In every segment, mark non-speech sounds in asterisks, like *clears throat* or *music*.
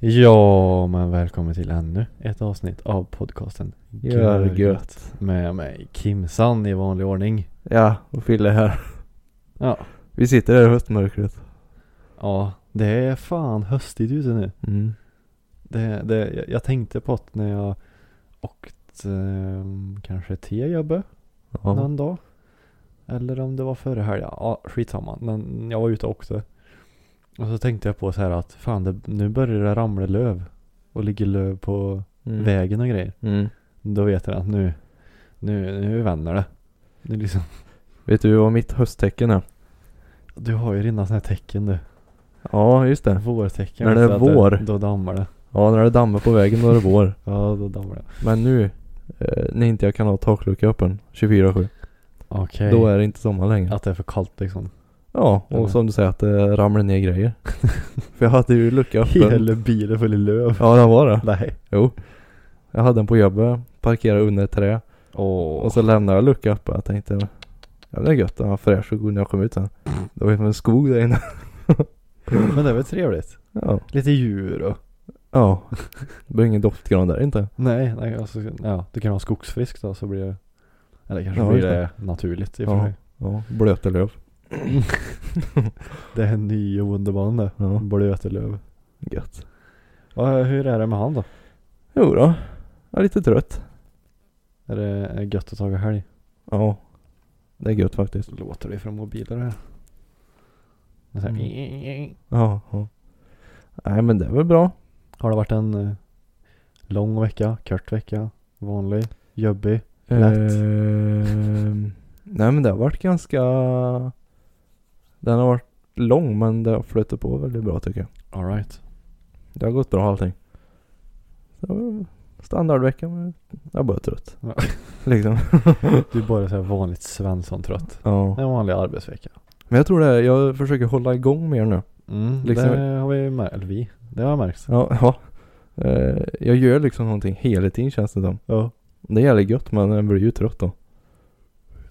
Ja, men välkommen till ännu ett avsnitt av podcasten Gör gött. Med mig Kimsan i vanlig ordning. Ja, och Fille här. Ja, Vi sitter här i höstmörkret. ja det är fan höstigt ute nu. Mm. Det, det, jag- tänkte på det när jag åkte eh, kanske till jobbet Ja. någon dag. Eller om det var före helgen. Ja, skitsamma. Men jag var ute och åkte. Och så tänkte jag på så här att fan det, nu börjar det ramla löv. Och ligger löv på Mm. vägen och grejer. Mm. Då vet jag att nu, nu, nu vänder det. Nu liksom, Vet du vad mitt hösttecken är? du har ju dina sådana här tecken du. Ja, just det. Vårtecken. När det är vår. Då dammar det. Ja, när det dammar på vägen då är det vår. *laughs* Ja, då dammar det. Men nu, eh, när inte jag kan ha taklucka öppen 24-7. Okej. Då är det inte sommar längre. Att det är för kallt liksom. Ja, och Ja. som du säger att det ramlar ner grejer. *laughs* För jag hade ju lucka öppen. Hela bilen full i löv. Ja, den var det. Nej. Jo. Jag hade den på jobbet, parkerade under ett träd. Åh. Och så lämnade jag lucka öppen. Jag tänkte, ja det är gött att ha fräsch och god när jag kom ut sen. Det var ju som en skog där inne. *laughs* Men det väl trevligt. Ja. Lite djur och. Ja. Det blir ingen doftgran där inte. Nej, nej alltså, ja. Du kan ha skogsfrisk då så blir det. Eller kanske Ja, blir just det naturligt i och för sig. Ja, blötelöv. *laughs* Det är en ny underbarn det. Ja. Blötelöv. Gött. Ja, hur är det med han då? Jo då. Jag är lite trött. Är det gött att ta helg? Ja. Det är gött faktiskt. Låter det från mobiler här? Här, Mm. Ja. ja. Nej men det är väl bra. Har det varit en eh, lång vecka, kort vecka, vanlig, jobbig? Lätt. Ehm, nej men det har varit ganska. Den har varit lång men det har flutit på väldigt bra tycker jag. Alright. Det har gått bra allting. Standardvecka men jag är bara trött. Ja. *laughs* liksom. *laughs* Du är bara så här vanligt Svensson-trött. Ja. En vanlig arbetsvecka. Men jag tror det är, jag försöker hålla igång mer nu. Mm, Liksom- Det har vi märkt, eller vi. Det har jag märkt. Ja, ja. Eh, jag gör liksom någonting hela tiden känns det som. Ja. Det är jävligt gött men jag blir ju trött då.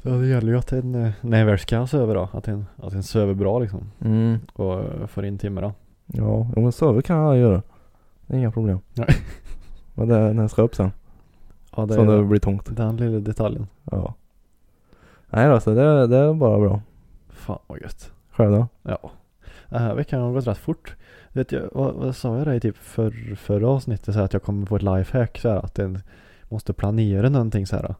Ja det gäller ju att en, eh, när jag väl ska söva då, att en, att en söver bra liksom. Mm. Och eh, får in timmar då. Ja, men söver kan jag göra. Det är inga problem. Nej. *laughs* Men det är när jag ska upp sen. Ja det Som det blir tungt. den lilla detaljen. Ja. Nej då, så det, det är bara bra. Fan vad gött. Själv då? Ja. Den här veckan har gått rätt fort. Vet jag, vad, vad sa jag det i typ för, förra avsnittet så här, att jag kommer på ett lifehack så här, att den måste planera någonting så här.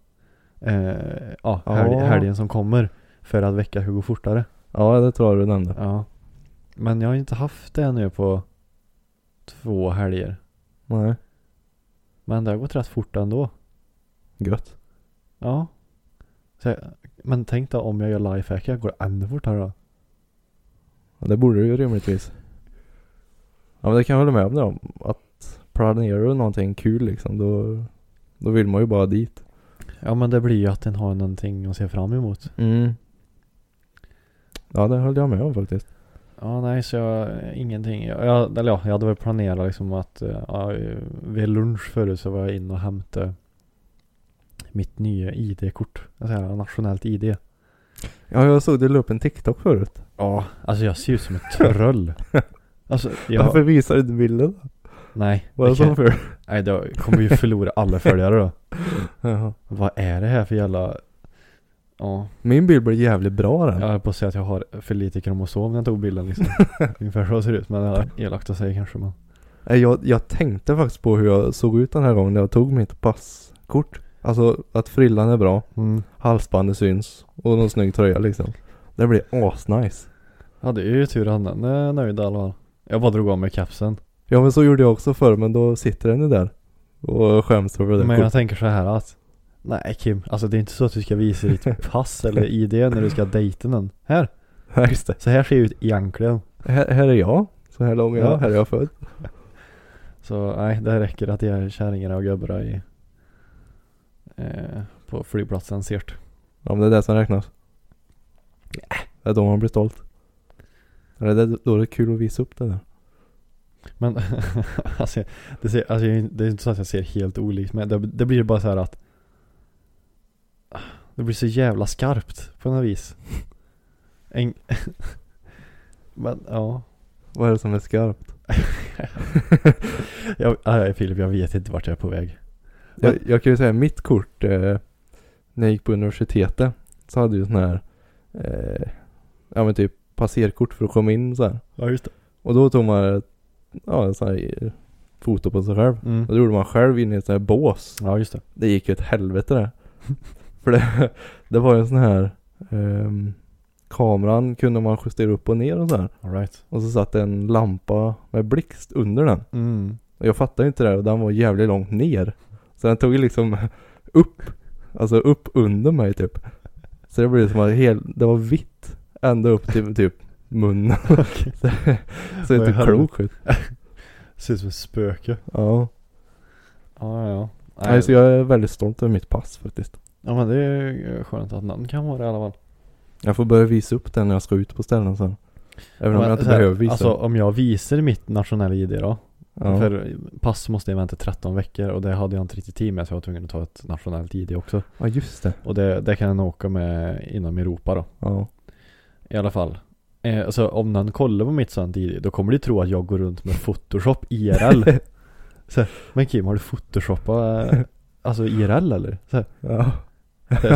Eh, ja, helg, Ja. helgen som kommer. För att veckan ska gå fortare. Ja, det tror jag du nämnde. Ja. Men jag har inte haft det nu på två helger. Nej. Men det har gått rätt fort ändå. Gött. Ja. Så jag, men tänk då om jag gör lifehack, går det ännu fortare då? Ja, det borde du ju rimligtvis. Ja men det kan jag hålla med om det om. Att planerar du någonting kul liksom då, då vill man ju bara dit. Ja men det blir ju att den har någonting att se fram emot. Mm. Ja det höll jag med om faktiskt. Ja nej så jag, ingenting. Jag, jag, eller ja, jag hade väl planerat liksom att eh, ja, vid lunch förut så var jag in och hämtade mitt nya ID-kort. Alltså nationellt ID. Ja jag såg du la upp en TikTok förut. Ja. Alltså jag ser ut som ett troll. *laughs* Alltså jag, Varför visar du inte bilden? Nej. Vad är det som för? Nej då kommer vi förlora alla följare då. *laughs* Jaha. Vad är det här för jävla Ja, Min bild blir jävligt bra den. jag höll på att säga att jag har för lite kromosom när jag tog bilden liksom. *laughs* Ungefär så ser det ut men det är elakt att säga kanske men. Jag, jag tänkte faktiskt på hur jag såg ut den här gången när jag tog mitt passkort. Alltså att frillan är bra, Mm. halsbandet syns och någon snygg tröja liksom. Det blir asnice. Ja det är ju tur att han är nöjd i alla fall. Jag bara drog av mig kapsen. Ja men så gjorde jag också förr men då sitter den ju där. Och skäms över det. Men jag tänker så här att Nej Kim, alltså det är inte så att du ska visa ditt *laughs* pass eller ID när du ska dejta någon. Här, Ja just det. så här ser jag ut egentligen. här, här är jag. Så här lång är jag, Ja. här är jag född. *laughs* Så nej, det räcker att ge kärringarna och gubbarna i eh, på flygplatsen sert. Ja men det är det som räknas. Det är då man blir stolt. Eller det är då det är kul att visa upp det där. Men *laughs* alltså, det, ser, alltså, det är inte så att jag ser helt olikt men det, det blir bara så här att Det blir så jävla skarpt på något vis. En, *laughs* men ja. Vad är det som är skarpt? *laughs* jag, nej, Filip, jag vet inte vart jag är på väg. Jag, jag kan ju säga mitt kort eh, när jag gick på universitetet så hade jag sån här eh, ja men typ passerkort för att komma in så här. Ja, just det. Och då tog man ett, ja en sån här eh, foto på sig själv. Mm. Och det gjorde man själv inne i ett sånt här bås. Ja, just det. Det gick ju ett helvete det. *laughs* för det, det var ju en sån här ehm, kameran kunde man justera upp och ner och så här. All right. Och så satt en lampa med blixt under den. Mm. Och jag fattade inte det och den var jävligt långt ner. Så den tog ju liksom *laughs* upp, alltså upp under mig typ. Så det blev som att hel, det var vitt ända upp till typ munnen. *laughs* Okej. så det är inte klokt ut. *laughs* Ser ut som ett spöke. Ja. Ja, ja. Nej, så jag är väldigt stolt över mitt pass faktiskt. Ja men det är skönt att någon kan vara det i alla fall. Jag får börja visa upp den när jag ska ut på ställen sen. Även om Men jag inte här, behöver visa Alltså om jag visar mitt nationella ID då. ja. För pass måste jag vänta 13 veckor och det hade jag inte riktigt tid med så jag var tvungen att ta ett nationellt ID också. ja, just det. Och det, det kan jag åka med inom Europa då. Ja. I alla fall. Eh, alltså om någon kollar på mitt sånt ID då kommer de tro att jag går runt med photoshop IRL. *laughs* så, här, men Kim har du photoshopat eh, alltså IRL eller? Så, här, ja.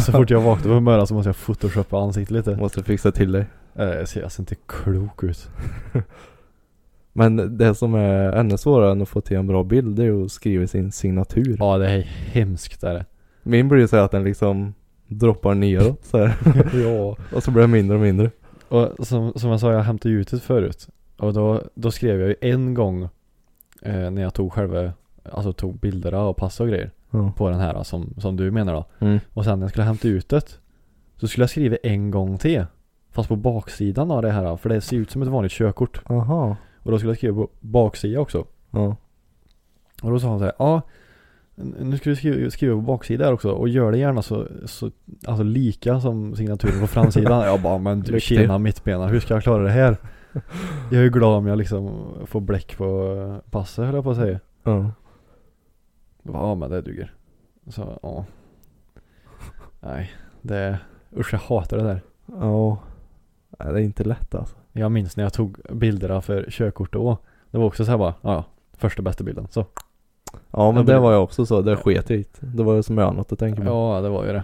så fort jag vaknar på morgonen så måste jag photoshoppa ansiktet lite. Måste fixa till dig. Eh, jag ser alltså inte klok ut. *laughs* Men det som är ännu svårare än att få till en bra bild det är att skriva sin signatur. Ja det är hemskt är det. Min blir ju så att den liksom droppar neråt så *laughs* ja. Och så blir det mindre och mindre. Och som, som jag sa, jag hämtade ut det förut. Och då, då skrev jag ju en gång eh, när jag tog själva, alltså tog bilderna och pass och grejer Ja. på den här som, som du menar då. Mm. Och sen när jag skulle hämta ut det så skulle jag skriva en gång till. Fast på baksidan av det här, för det ser ut som ett vanligt körkort. Aha. Och då skulle jag skriva på baksidan också. Ja. Och då sa han så här, ja nu ska du skriva, skriva på baksidan här också och gör det gärna så, så alltså lika som signaturen på framsidan. *laughs* jag bara, men du tjena mittbena, hur ska jag klara det här? Jag är ju glad om jag liksom får bläck på passet höll jag på att säga. Ja. Ja men det duger. Så ja. Nej, det, usch jag hatar det där. Ja. Nej, det är inte lätt alltså. Jag minns när jag tog bilderna för körkort då. Det var också så här bara, ja, första bästa bilden. Så. Ja men det var jag också så. Det sket jag. Det var ju som annat att tänka på. Ja, det var ju det.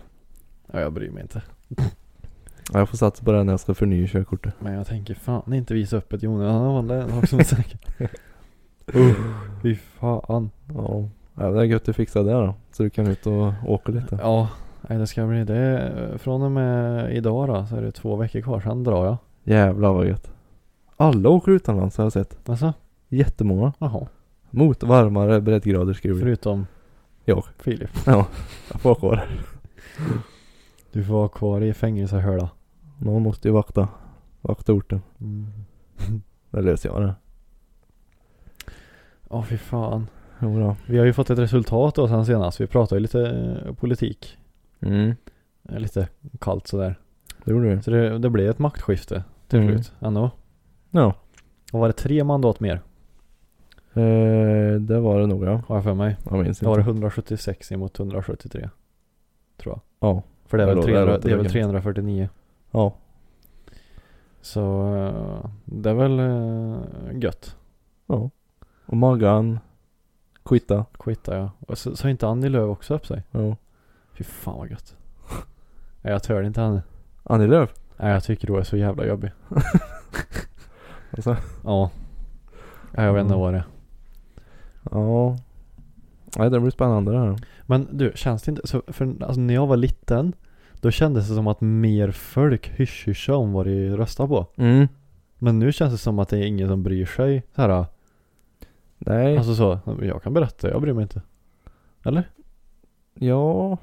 Ja, jag bryr mig inte. Ja, Jag får satsa på det när jag ska förnya körkortet. Men jag tänker fan inte visa upp ett i onödan. Det är en sak som är säker. *laughs* uh, fy fan. Ja. ja. Det är gött att fixa det då. Så du kan ut och åka lite. Ja, nej, det ska bli det. Från och med idag då så är det två veckor kvar. Sen drar jag. Jävlar vad gött. Alla åker utomlands har jag sett. Alltså, Jättemånga. jaha. Mot varmare breddgrader skriver du. Förutom Jag. Filip. *laughs* Ja. Jag får vara kvar. Du får vara kvar i fängelsehöla. Någon måste ju vakta. Vakta orten. Mm. *laughs* Det löser jag det. Ja, fy fan. Jo då. Vi har ju fått ett resultat då sen senast. Vi pratade ju lite eh, politik. Mm. Eh, Lite kallt sådär. Det gjorde vi. Så det, det blev ett maktskifte till Mm. slut. Ändå. Ja. Och var det tre mandat mer? Eh, det var det nog ja. Har jag för mig. Jag minns var det inte. 176 emot 173. Tror jag. Ja. För det är väl, då- 300, det är väl bekant. 349. Ja. Så eh, det är väl eh, gött. Ja. Och Maggan. Quitta. Quitta ja. Och så, så inte Annie Lööf också upp sig. Ja. Fy fan vad gött. Nej jag tör inte henne. Annie Lööf. Nej jag tycker du är så jävla jobbig. *laughs* Alltså. Ja. Nej, jag vet inte Mm. vad det är. Ja. Nej det blir spännande det här. Men du, känns det inte så, för alltså, när jag var liten Då kändes det som att mer folk hysch om vad de röstar på Mm. Men nu känns det som att det är ingen som bryr sig så här. Nej. Alltså så, jag kan berätta, jag bryr mig inte Eller? ja.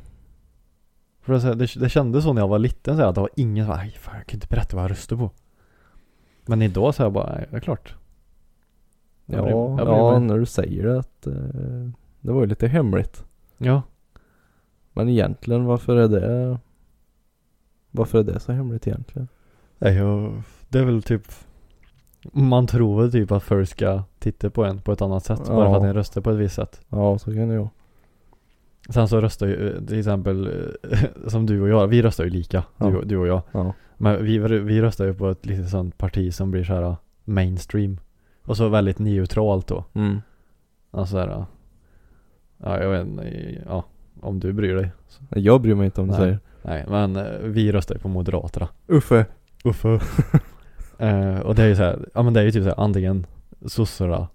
För det, det, det kändes så när jag var liten så här, att det var ingen som bara, "Aj, fan jag kan inte berätta vad jag röstar på Men idag så är jag bara, nej, det är klart. Ja, Jag bryr- jag bryr ja mig. när du säger det att eh, det var ju lite hemligt. Ja. Men egentligen varför är det Varför är det så hemligt egentligen? Nej, jag, det är väl typ Man tror väl typ att folk ska titta på en på ett annat sätt bara för Ja. att en röstar på ett visst sätt. Ja så kan det ju. Sen så röstar ju eh, till exempel eh, *laughs* som du och jag, vi röstar ju lika, Ja. du, och- du och jag. Ja. Men vi, vi röstar ju på ett litet sånt parti som blir så här uh, mainstream. Och så väldigt neutralt då. Mm. Alltså så här, uh, ja jag vet inte, ja om du bryr dig. Jag bryr mig inte om du Nej. säger. nej men eh, vi röstar ju på Moderaterna. Uffe. Uffe. *laughs* eh, och det är ju så här, ja men det är ju typ så här, antingen sossarna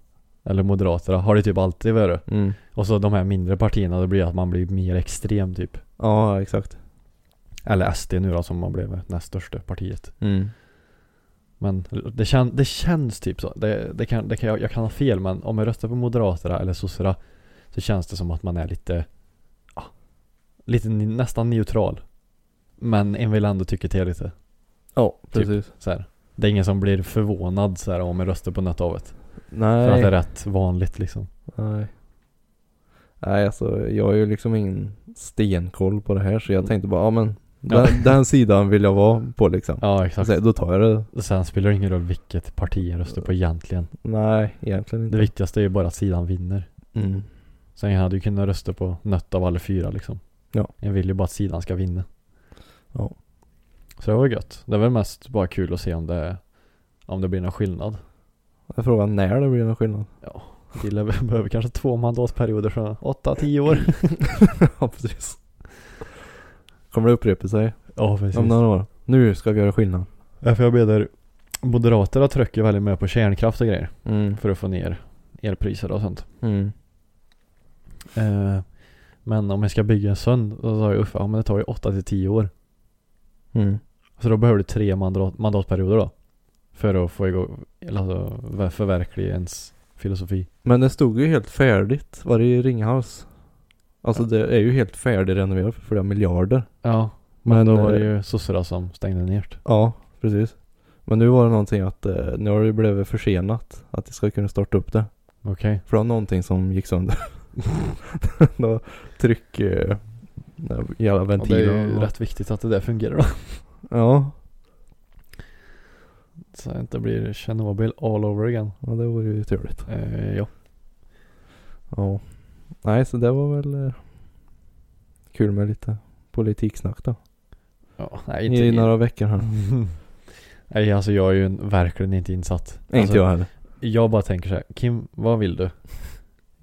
eller moderaterna har det typ alltid varit. Mm. Och så de här mindre partierna, det blir att man blir mer extrem typ. Ja exakt. Eller SD nu då som har blivit näst största partiet. Mm. Men det, kän, det känns typ så. Det, det kan, det kan, jag, jag kan ha fel men om jag röstar på moderaterna eller sossarna så känns det som att man är lite, ja, lite nästan neutral. Men en vill ändå tycka till lite. Ja Typ. precis. Så här. Det är ingen som blir förvånad så här, om jag röstar på något av det. Nej. För att det är rätt vanligt liksom. Nej. Nej alltså jag har ju liksom ingen stenkoll på det här så jag tänkte bara ja men den, Ja. den sidan vill jag vara på liksom. Ja exakt. Så, då tar jag det. Sen spelar det ingen roll vilket parti jag röstar på egentligen. Nej egentligen inte. Det viktigaste är ju bara att sidan vinner. Mm. Sen jag hade ju kunnat rösta på något av alla fyra liksom. Ja. Jag vill ju bara att sidan ska vinna. Ja. Så det var gött. Det var mest bara kul att se om det, om det blir någon skillnad. Jag frågar när det blir någon skillnad. Vi lär- *laughs* behöver kanske två mandatperioder från 8-10 år. *laughs* ja precis. Kommer det upprepa sig Ja precis. om några år? Nu ska vi göra skillnad. Ja, för jag menar, Moderaterna trycker väldigt mycket på kärnkraft och grejer. Mm. För att få ner elpriser och sånt. Mm. Eh, men om jag ska bygga en sån, då sa jag Uffe, ja men det tar ju 8-10 år. Mm. Så då behöver du tre mandat, mandatperioder då. För att få igång, eller alltså ver- förverkliga ens filosofi. Men det stod ju helt färdigt. Var det i Ringhals? Alltså Ja. det är ju helt färdigrenoverat för flera miljarder. Ja, men, Men, då var det eh, ju sossarna som stängde ner det. Ja, precis. Men nu var det någonting att eh, nu har det blivit försenat. Att de ska kunna starta upp det. Okej. För det var någonting som gick sönder. *laughs* Då tryck... Eh, jävla Och det är ventiler. ju och- rätt viktigt att det där fungerar då. Ja, Så att det inte blir Tjernobyl all over again. ja, det vore ju trevligt. Eh, ja. Ja. Nej, så det var väl eh, kul med lite politiksnack då. ja. Nej, inte I några veckor här. *laughs* Nej, alltså jag är ju en, verkligen inte insatt. Inte Alltså, jag heller. Jag bara tänker så här, Kim, vad vill du?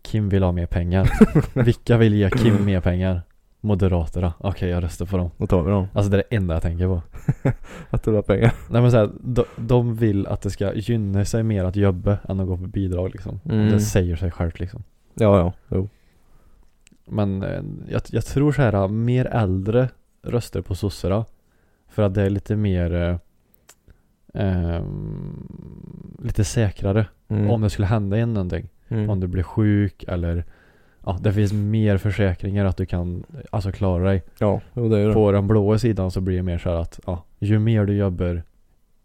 Kim vill ha mer pengar. *laughs* Vilka vill ge Kim mer pengar? Moderaterna. Okej, jag röstar på dem. Då tar vi dem. Alltså det är det enda jag tänker på. *laughs* Att du har pengar. Nej men såhär, de, de vill att det ska gynna sig mer att jobba än att gå på bidrag liksom. Mm. Det säger sig självt liksom. Ja, ja. Jo. Men eh, jag, jag tror så här mer äldre röster på sossarna. För att det är lite mer eh, ehm, lite säkrare. Mm. Om det skulle hända igen någonting. Mm. Om du blir sjuk eller Ja, det finns mer försäkringar att du kan Alltså klara dig. Ja, jo det är det. På den blåa sidan så blir det mer så här att Ja, ju mer du jobbar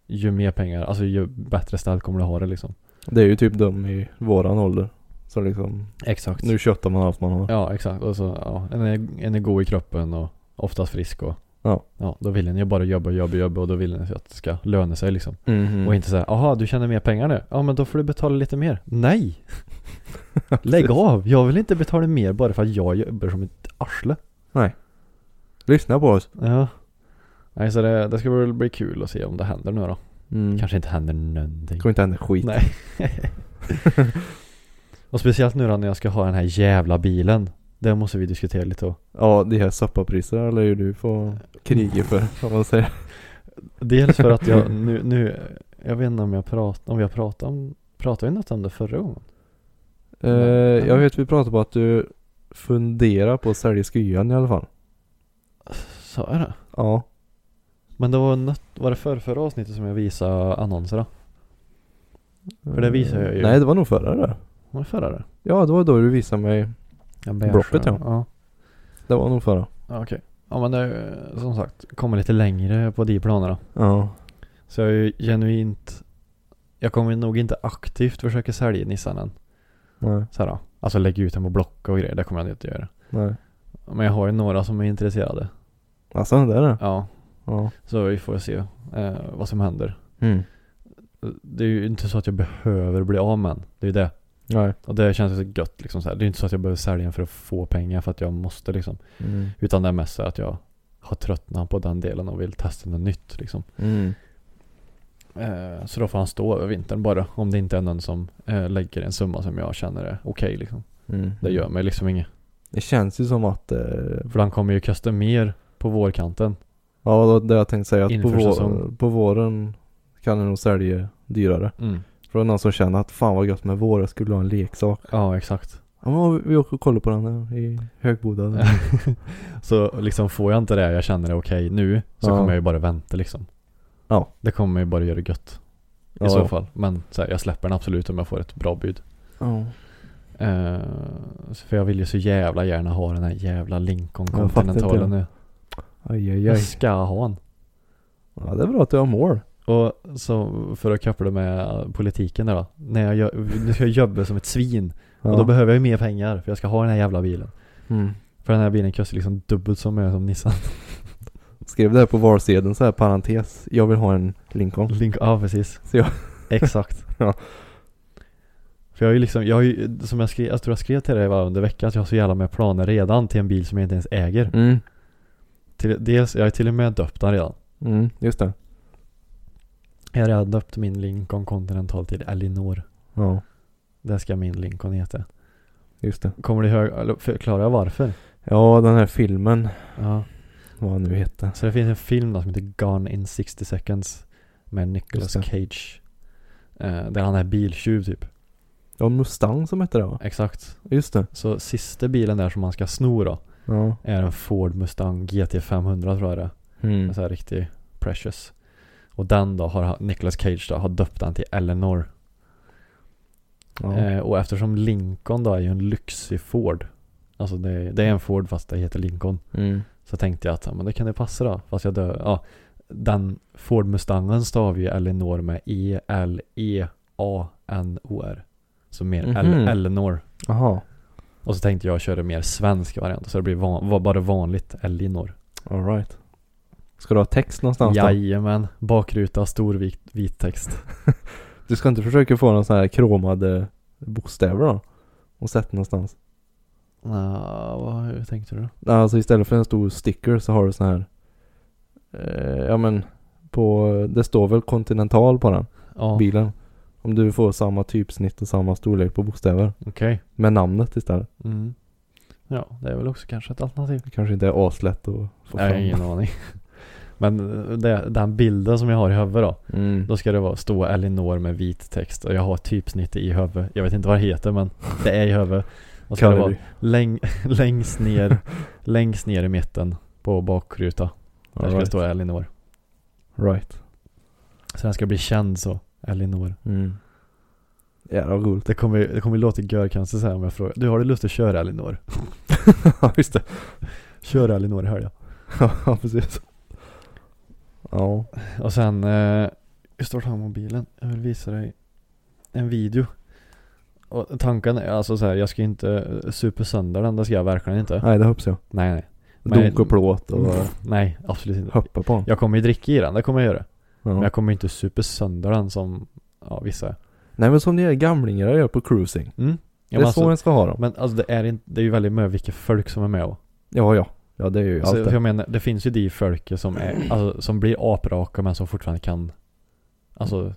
Ju mer pengar, alltså ju bättre ställt kommer du ha det liksom. Det är ju typ de i våran ålder. Så liksom, Exakt. nu köttar man allt man har. Ja, exakt. Och så, ja, en är, en är god i kroppen och oftast frisk och Ja. Ja, då vill en ju bara jobba, jobba, jobba och då vill en att det ska löna sig liksom. Mhm. Och inte säga, jaha du tjänar mer pengar nu? Ja men då får du betala lite mer. Nej! *laughs* Lägg av! Jag vill inte betala mer bara för att jag jobbar som ett arsle. Lyssna på oss. Ja. Nej så det, det ska väl bli kul att se om det händer nu då. Mm. Kanske inte händer någonting. Det kommer inte hända skit. Nej. *laughs* och speciellt nu då när jag ska ha den här jävla bilen. Det måste vi diskutera lite då. Ja, de här soppapriserna eller ju du får kriga för, om man säger. Dels för att jag *laughs* nu, nu jag vet inte om jag pratar, om vi har pratat om, pratade vi något om det förra gången? Eh, jag vet vi pratade på att du funderar på att sälja skyan i alla fall. Sa jag det? Ja. Men det var något, var det för förra avsnittet som jag visade annonserna? För det visar jag ju. Nej, det var nog förra det. Var det förra det? Ja, det var då du visade mig. Ja, Blocket, ja. ja. Det var nog förra. Ja, okej. Ja men det är som sagt, kommer lite längre på de planerna. Ja. Så jag är ju genuint Jag kommer nog inte aktivt försöka sälja Nissanen. Nej. Så här, alltså lägga ut den på Blocket och grejer. Det kommer jag inte göra. Nej. Men jag har ju några som är intresserade. Alltså det är det? Ja. Ja. Så vi får se eh, vad som händer. Mm. Det är ju inte så att jag behöver bli av med den. Det är ju det. Nej. Och det känns gött liksom så här. Det är inte så att jag behöver sälja den för att få pengar för att jag måste liksom. Mm. Utan det är mest så att jag har tröttnat på den delen och vill testa något nytt liksom. Mm. Eh, så då får han stå över vintern bara. Om det inte är någon som eh, lägger en summa som jag känner är okej liksom. Mm. Det gör mig liksom inget. Det känns ju som att, eh, För han kommer ju kosta mer på vårkanten. ja det jag tänkte säga att på, vår, på våren kan det nog sälja dyrare. Mm. För det är någon som känner att fan vad gött med vår, jag skulle ha en leksak. Ja exakt. Ja men vi- åker och kollar på den här i Högboda. *laughs* så liksom får jag inte det jag känner är okej nu. Så Ja. kommer jag ju bara vänta liksom. Ja. Det kommer ju bara göra gött. I Ja. så fall. Men så här, jag släpper den absolut om jag får ett bra bud. Ja. Så för jag vill ju så jävla gärna ha den här jävla Lincoln Jag Continentalen det. nu. Aj aj Jag aj. ska ha en. Ja det är bra att du har mål. Och så för att koppla med politiken där då. När jag nu ska jag jobba som ett svin. Ja. Och då behöver jag ju mer pengar för jag ska ha den här jävla bilen. mm. För den här bilen kostar liksom dubbelt så mycket som Nissan. Skrev det här på valsedeln så här parentes. Jag vill ha en Lincoln. Link, ja precis. Så jag- Exakt. *laughs* Ja. För jag har ju liksom, jag har ju, som jag skrev, jag tror jag skrev till dig var under veckan att jag har så jävla med planer redan till en bil som jag inte ens äger. Mm. Till, dels, jag har till och med döpt den redan. Mm. Just det. Jag har redan döpt min Lincoln Continental till Elinor. Ja. Det ska min Lincoln heta. Just det. Kommer du ihåg, förklarar jag varför? Ja den här filmen. Ja. Vad han nu hette. Så det finns en film då som heter Gone in 60 seconds. Med Nicolas Cage. Eh, där han är biltjuv typ. Ja Mustang som hette det va? Exakt. Just det. Så sista bilen där som han ska sno då. Ja. Är en Ford Mustang GT 500 tror jag det är. Mm. En sån här riktig precious. Och den då har Nicolas Cage då har döpt den till Eleanor. Ja. Eh, och eftersom Lincoln då är ju en lyxig Ford. Alltså det, det är en Ford fast det heter Lincoln. Mm. Så tänkte jag att men det kan det passa då. Fast jag dö, ja. Den Ford Mustangen stavar ju Eleanor med E-L-E-A-N-O-R. Så mer Mhm. El- Eleanor. Jaha. Och så tänkte jag köra mer svensk variant. Så det blir van, bara vanligt Elinor. Alright. Ska du ha text någonstans då? Jajamän. Bakruta, stor vit, vit text. *laughs* Du ska inte försöka få någon sån här kromade bokstäver då? Och sätta någonstans? Nå, vad, hur tänkte du? Alltså istället för en stor sticker så har du sån här eh, Ja men på, det står väl Continental på den Ja, bilen. Om du får samma typsnitt och samma storlek på bokstäver. okej. Med namnet istället. Mm. Ja, det är väl också kanske ett alternativ. Det kanske inte är aslätt att få Jag har fram. ingen aning. *laughs* Men det, den bilden som jag har i huvudet då. Mm. Då ska det vara stå Elinor med vit text och jag har typsnitt i huvudet. Jag vet inte vad det heter men det är i huvudet. Och så ska det vara läng, *laughs* längst ner, *laughs* längst ner i mitten på bakruta. Där ska det Alright. stå Elinor. Right. Så den ska bli känd så. Elinor. Mm. Jävla vad coolt. Det kommer, det kommer låta görkonstigt så här om jag frågar. Du har du lust att köra Elinor? *laughs* Ja just det. Kör Elinor i helgen. ja precis. Ja. Och sen, eh, jag står här mobilen. Jag vill visa dig en video. Och tanken är alltså så här, jag ska inte eh, supa sönder den, det ska jag verkligen inte. Nej det hoppas jag. Nej nej. Men- Dunk och plåt och Nej, absolut inte. hoppa på den. Jag kommer ju dricka i den, det kommer jag göra. Men Ja. jag kommer inte supa sönder den som, ja vissa. Nej men som ni är gamlingar gör på cruising. Mm. Det Ja, är men, så alltså, en ska ha dem. men alltså det är, inte, det är ju väldigt mycket vilka folk som är med och. Ja ja. Ja det är ju Så allt det. jag menar, det finns ju de folk som är, *clears throat* alltså som blir apraka men som fortfarande kan, alltså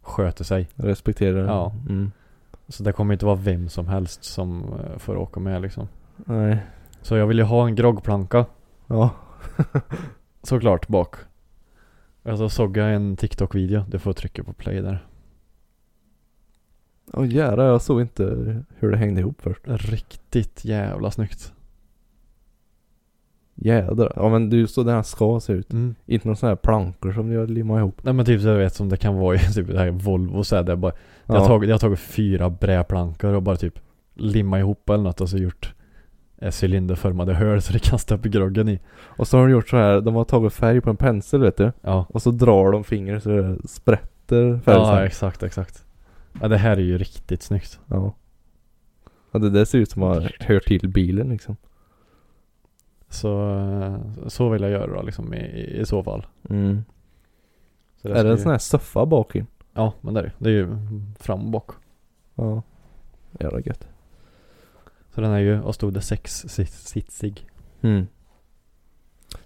sköter sig. Respekterar det. Ja. Mm. Så det kommer inte vara vem som helst som eh, får åka med liksom. Nej. Så jag vill ju ha en groggplanka Ja. *laughs* såklart bak. Och så såg jag en TikTok-video. Du får trycka på play där. Åh jävlar jag såg inte hur det hängde ihop först. Riktigt jävla snyggt. Jädrar. Ja men det är ju så den ska se ut. Mm. Inte några sådana här plankor som jag limmar ihop. Nej men typ så jag vet som det kan vara i *laughs* typ det här Volvo så här, det är bara, jag, har Ja. tagit, jag har tagit fyra brädplankor och bara typ limma ihop eller något och så gjort cylinderformade hål så det kan stoppa groggen i. Och så har de gjort så här. De har tagit färg på en pensel vet du. Ja. Och så drar de fingret så det sprätt, glitter Ja exakt exakt. Ja det här är ju riktigt snyggt. Ja. Ja det där ser ut som att hör till bilen liksom. Så, eh, så vill jag göra då liksom i, i, så fall. Mm. Så Är det en ju- sån här soffa bak in? Ja men det är det. Det är ju fram och bak. Ja. Jävla gött. Så den är ju, och stod det sex sit- sitsig. Mm.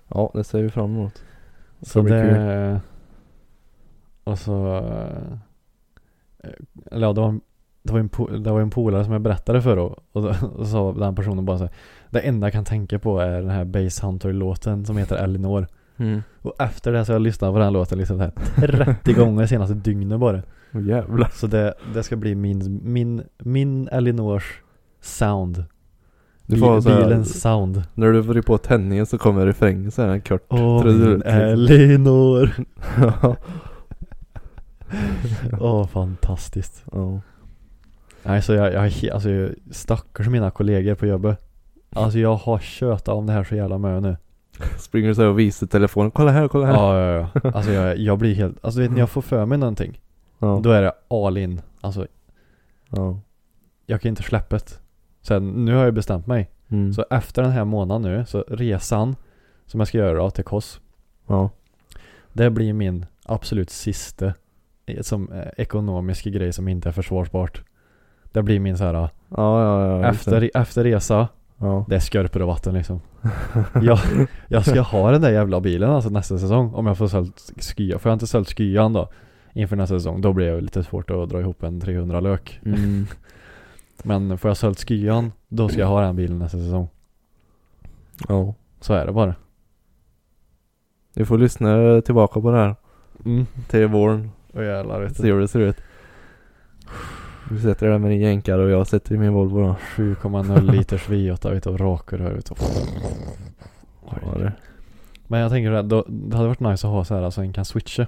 Ja det ser vi fram emot. Det Så ska bli kul. det... Och så... eh, Eller ja, det var det var en, po- det var en polare som jag berättade för då. Och då och sa den personen bara så här, Det enda jag kan tänka på är den här Base Hunter-låten som heter Elinor. Mm. Och efter det så har jag lyssnat på den låten liksom här 30 gånger senaste dygnet bara. Åh jävlar. Så det, det ska bli min, min, min Elinors sound. Du får Bil, så här- bilens sound. När du vrider på tändningen så kommer refrängen så här kort. Åh trudelutt, min. Elinor. *laughs* Åh fantastiskt. ja. Nej så jag, jag, alltså jag- stackars mina kollegor på jobbet. Alltså jag har tjötat om det här så jävla mycket nu. Springer så här och visar telefonen. Kolla här, kolla här. Ja, ja, ja. Alltså jag, jag blir helt, alltså vet ni, jag får för mig någonting. Ja. Då är det all in. Alltså ja. jag kan inte släppa det. Sen, nu har jag bestämt mig. Mm. Så efter den här månaden nu, så resan som jag ska göra då till Kos. Ja. Det blir min absolut sista eh, som eh, ekonomiska grej som inte är försvarsbart. Det blir min så här Ja, ja, ja. efter, efter resa, Ja. det är skörpor och vatten liksom. *laughs* jag, jag ska ha den där jävla bilen alltså nästa säsong om jag får sålt skya. Får jag inte sålt skyan då inför nästa säsong, då blir det lite svårt att dra ihop en 300 lök. Mm. *laughs* Men får jag sålt skyan, då ska jag ha den bilen nästa säsong. ja. Så är det bara. Vi får lyssna tillbaka på det här. Mm. Till våren. Och jävlar vet Se du. hur det ser ut. Du sätter där med din jänkare och jag sätter i min Volvo då. 7,0 liters V8 vet du, och rakrör ut och Ja, det. Men jag tänker att då, det hade varit nice att ha så här så en kan switcha.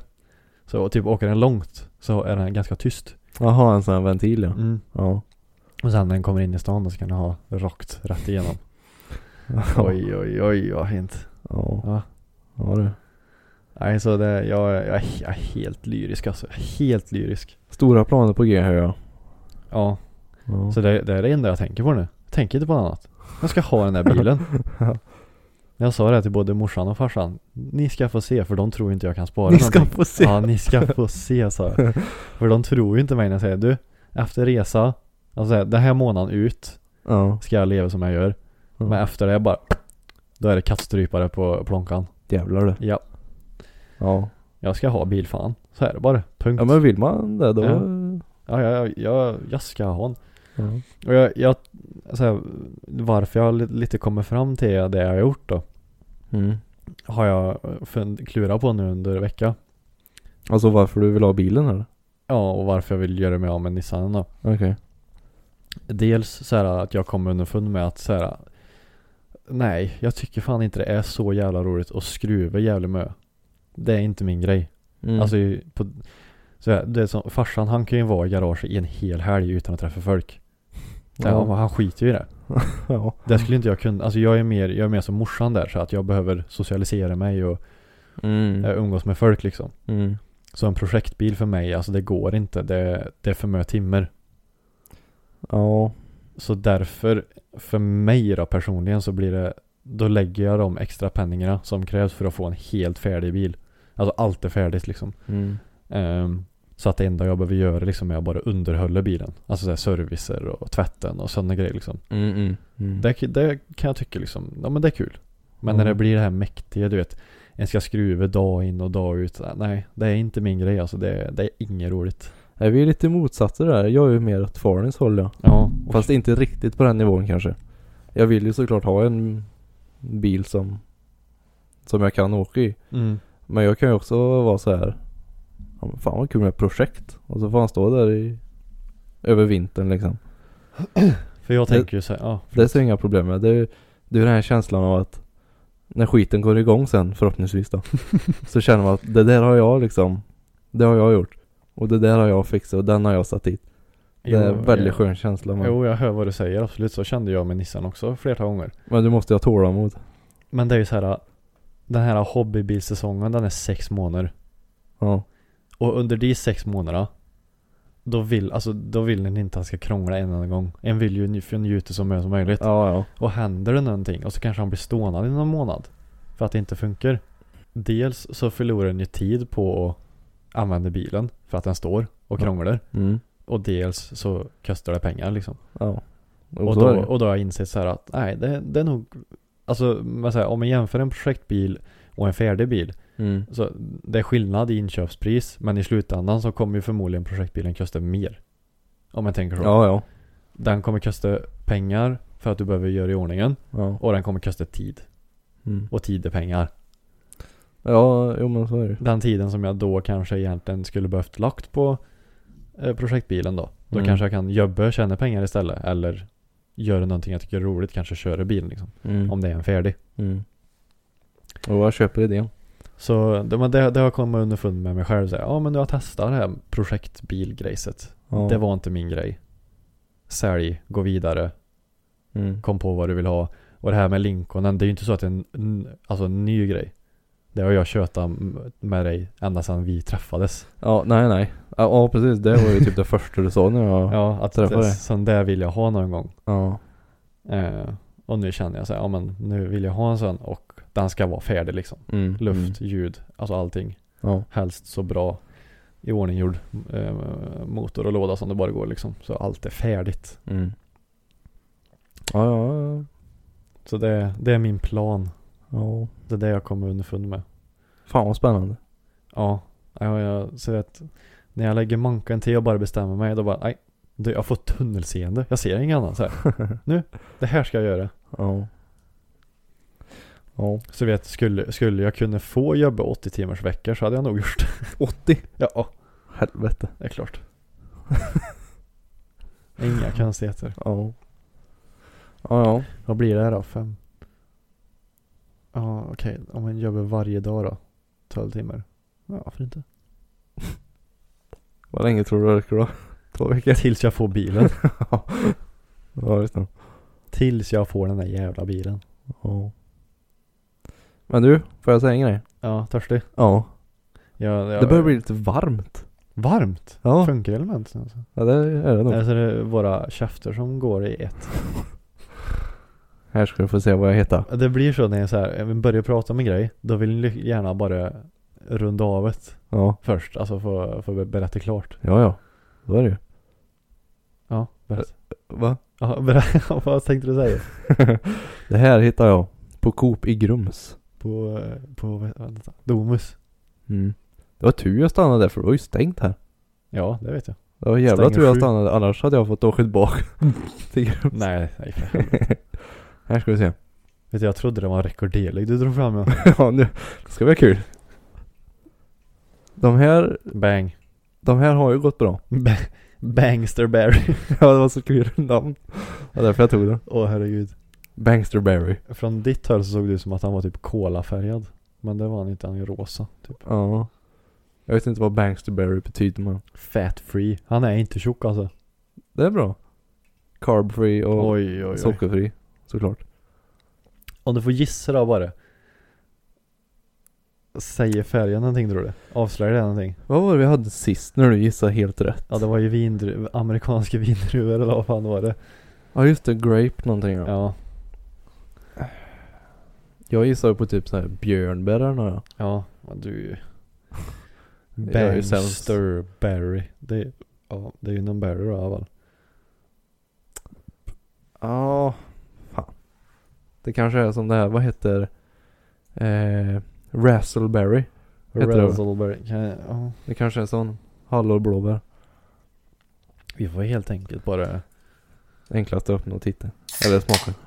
Så typ åker den långt så är den ganska tyst. Jaha, en sån här ventil ja. Mm. Ja. Och sen när den kommer in i stan då så kan den ha rakt rätt igenom. *laughs* Oj oj oj vad fint. Ja. Ja. Ja du. Nej så det, jag, jag, är- jag är helt lyrisk alltså. Helt lyrisk. Stora planer på G hör jag. Ja. Ja. Så det, det är det enda jag tänker på nu. Jag tänker inte på något annat. Jag ska ha den där bilen. *laughs* Ja. Jag sa det till både morsan och farsan. Ni ska få se för de tror inte jag kan spara Ni ska någonting. få se. Ja, ni ska få se sa jag. *laughs* För de tror ju inte mig när jag säger du, efter resa, alltså den här månaden ut Ja. ska jag leva som jag gör. ja. Men efter det bara, då är det kattstrypare på plånkan. Jävlar du. Ja, Ja. jag ska ha bil fan. Så är det bara. Punkt. Ja men vill man det då? Ja. Ja. ja, ja, jag, jag ska ha en. Ja. Och jag, jag så här, varför jag li- lite kommer fram till det jag har gjort då. Mm. Har jag fund- klurat på nu under vecka. Alltså varför du vill ha bilen eller? Ja, och varför jag vill göra mig av med Nissanen då. Okej. Dels så här att jag kom underfund med att så här, Nej, jag tycker fan inte det är så jävla roligt att skruva jävligt mö. Det är inte min grej. Mm. Alltså på, så det som, farsan han kan ju vara i garaget i en hel helg utan att träffa folk. Här, Ja. Han skiter ju i det. *laughs* ja. Det skulle inte jag kunna, alltså jag är mer, jag är mer som morsan där så att jag behöver socialisera mig och Mm. eh, umgås med folk liksom. Mm. Så en projektbil för mig, alltså det går inte. Det, det är för mycket timmer. Ja. Så därför, för mig då personligen så blir det Då lägger jag de extra penningarna som krävs för att få en helt färdig bil Alltså allt är färdigt liksom Mm. Ehm, Så att det enda jag behöver göra liksom är att bara underhålla bilen Alltså så servicer och tvätten och sådana grejer liksom Mm. Mm. Mm. det, det kan jag tycka liksom, ja men det är kul Men när det Mm. blir det här mäktiga du vet En ska skruva dag in och dag ut Nej, det är inte min grej alltså Det, det är inget roligt Nej, vi är lite motsatser där. Jag är ju mer åt farens håll ja. Ja, Fast inte riktigt på den nivån kanske. Jag vill ju såklart ha en bil som som jag kan åka i. mm. Men jag kan ju också vara så här. Ja, men fan vad kul med projekt. Och så får han stå där i över vintern liksom. För jag tänker ju så här, ja Det ser jag inga problem med. Det är, det är den här känslan av att när skiten går igång sen förhoppningsvis då. *laughs* så känner man att det där har jag liksom. Det har jag gjort. Och det där har jag fixat och den har jag satt dit. Det är en väldigt skön känsla. Men, Jo, jag hör vad du säger absolut. Så kände jag med Nissan också flera gånger. men du måste ju ha tålamod. Men det är ju så här. Den här hobbybilsäsongen den är sex månader. Ja. Och under de sex månaderna då vill, alltså, då vill en inte att han ska krångla en enda gång. En vill ju nj- njuta så mycket som möjligt. Ja, ja. Och händer det någonting och så kanske han blir stående i någon månad. För att det inte funkar. Dels så förlorar en ju tid på att använda bilen för att den står och krånglar. Mm. Och dels så kostar det pengar liksom. Ja. Och så då, och då har jag insett så här att nej det, det är nog Alltså man säger, om man jämför en projektbil och en färdig bil Mm. Så det är skillnad i inköpspris Men i slutändan så kommer ju förmodligen projektbilen kosta mer Om man tänker så Ja, ja. Den kommer kosta pengar för att du behöver göra i ordningen Ja. Och den kommer kosta tid Mm. Och tid är pengar Ja, jo men så är det Den tiden som jag då kanske egentligen skulle behövt lagt på eh, projektbilen då Då Mm. kanske jag kan jobba och tjäna pengar istället Eller göra någonting jag tycker är roligt Kanske köra bilen liksom mm. Om det är en färdig Mm. Och jag köper idén. Så det, men det, det har jag kommit underfund med mig själv så här, Ja men du har testat det här projektbilgrejset Ja. Det var inte min grej Sälj, gå vidare, Mm. kom på vad du vill ha Och det här med Lincolnen, det är ju inte så att det är en, alltså en ny grej Det har jag tjötat med dig ända sedan vi träffades Ja, nej nej. Ja, ja precis. Det var ju typ det *laughs* första du sa när jag... Ja, att träffade det, dig. sån där vill jag ha någon gång Ja. eh, Och nu känner jag så här, ja men nu vill jag ha en sån och den ska vara färdig liksom Mm. Luft, Mm. ljud, alltså allting Ja. Helst så bra i ordning gjord eh, motor och låda som det bara går liksom. Så allt är färdigt. Mm. Ja, ja. Så det, det är min plan. ja. Det är det jag kommer underfund med. Fan vad spännande. Ja, ja jag ser att när jag lägger manken till och bara bestämmer mig då bara nej. Jag får tunnelseende. Jag ser inget annat så här. *laughs* Nu, det här ska jag göra. Ja. Ja. Så vet, skulle, skulle jag kunna få jobba 80 timmars veckor så hade jag nog gjort det. *laughs* 80? Ja, Helvete. det är klart. *laughs* Inga konstigheter. Ja. Ja, ja. Vad blir det här då? Fem? Ja okej, om man jobbar varje dag då? 12 timmar? Ja varför inte? Vad länge tror du det räcker då? Två veckor? Tills jag får bilen. *laughs* ja, just det. Tills jag får den där jävla bilen. Ja. Men du, får jag säga en grej? Ja, törstig. Ja. Ja, ja, Det börjar bli lite varmt. Varmt? Ja. Funkar elementen alltså? Ja, det är det nog. Eller så är det våra käfter som går i ett. Här ska du få se vad jag heter. Det blir så när jag så här, jag börjar prata om en grej. Då vill ni gärna bara runda av det Ja. först. Alltså få, få berätta klart. Ja, ja. Så är det ju. Ja, berätta. Va? Ja, *laughs* berätta. Vad tänkte du säga? *laughs* det här hittar jag på Coop i Grums. På, på, vänta, Domus. Mm. Det var tur jag stannade där för det var ju stängt här. Ja, det vet jag. Det var jävla Stänger tur jag sju. stannade annars hade jag fått åka tillbaka till Grums. Nej, nej för *laughs* helvete. Här ska vi se. Vet du, jag trodde det var en rekorderlig du drog fram ja. *laughs* ja nu ska vi ha kul. De här, Bang. de här har ju gått bra. Ba- *laughs* Bangsterberry. ja det var så kul namn. Det var därför jag tog det. Åh herregud. Bangsterberry. Från ditt håll så såg det ut som att han var typ kolafärgad. Men det var han inte, han är rosa. Typ. Ja. Jag vet inte vad Bangsterberry betyder men Fat free. Han är inte tjock alltså. det är bra. Carb free och Oj oj oj. sockerfri. Såklart. Om du får gissa då bara. Säger färgen någonting tror du? Avslöjar det någonting? Vad var det vi hade sist när du gissade helt rätt? Ja det var ju vindru- amerikanska vindruvor eller vad fan var det? Ja just det, grape någonting ja. Ja. Jag gissade på typ såhär björnbär eller något. Ja, men du är ju. Bangsterberry. Det är, ja, det är ju någon berry då i alla fall. Ja, fan. Det kanske är som det här, vad heter eh, Razzleberry? Heter det? Razzleberry. Kan jag, ja. Det kanske är sån hallonblåbär. Vi får helt enkelt bara Enklast att öppna och titta. Eller smaka.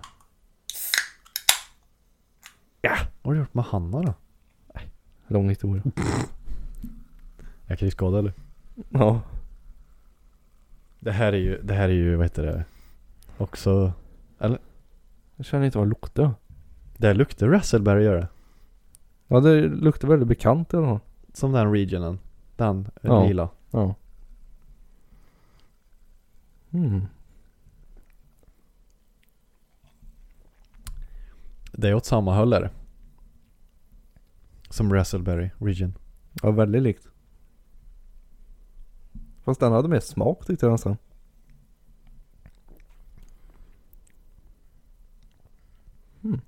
Vad har du gjort med Hanna då? Lång historia. Är krigsskadad eller? Ja. Det här är ju, det här är ju, vad heter det? Också, Jag känner inte vad det luktar. det här luktar Razzleberry gör det. Ja det luktar väldigt bekant i alla fall. Som den regionen. Den Ja. lila. Ja. Mm. Det är åt samma håll är det. Som Razzleberry region. Ja väldigt likt. Fast den hade mer smak tyckte jag nästan. Mm.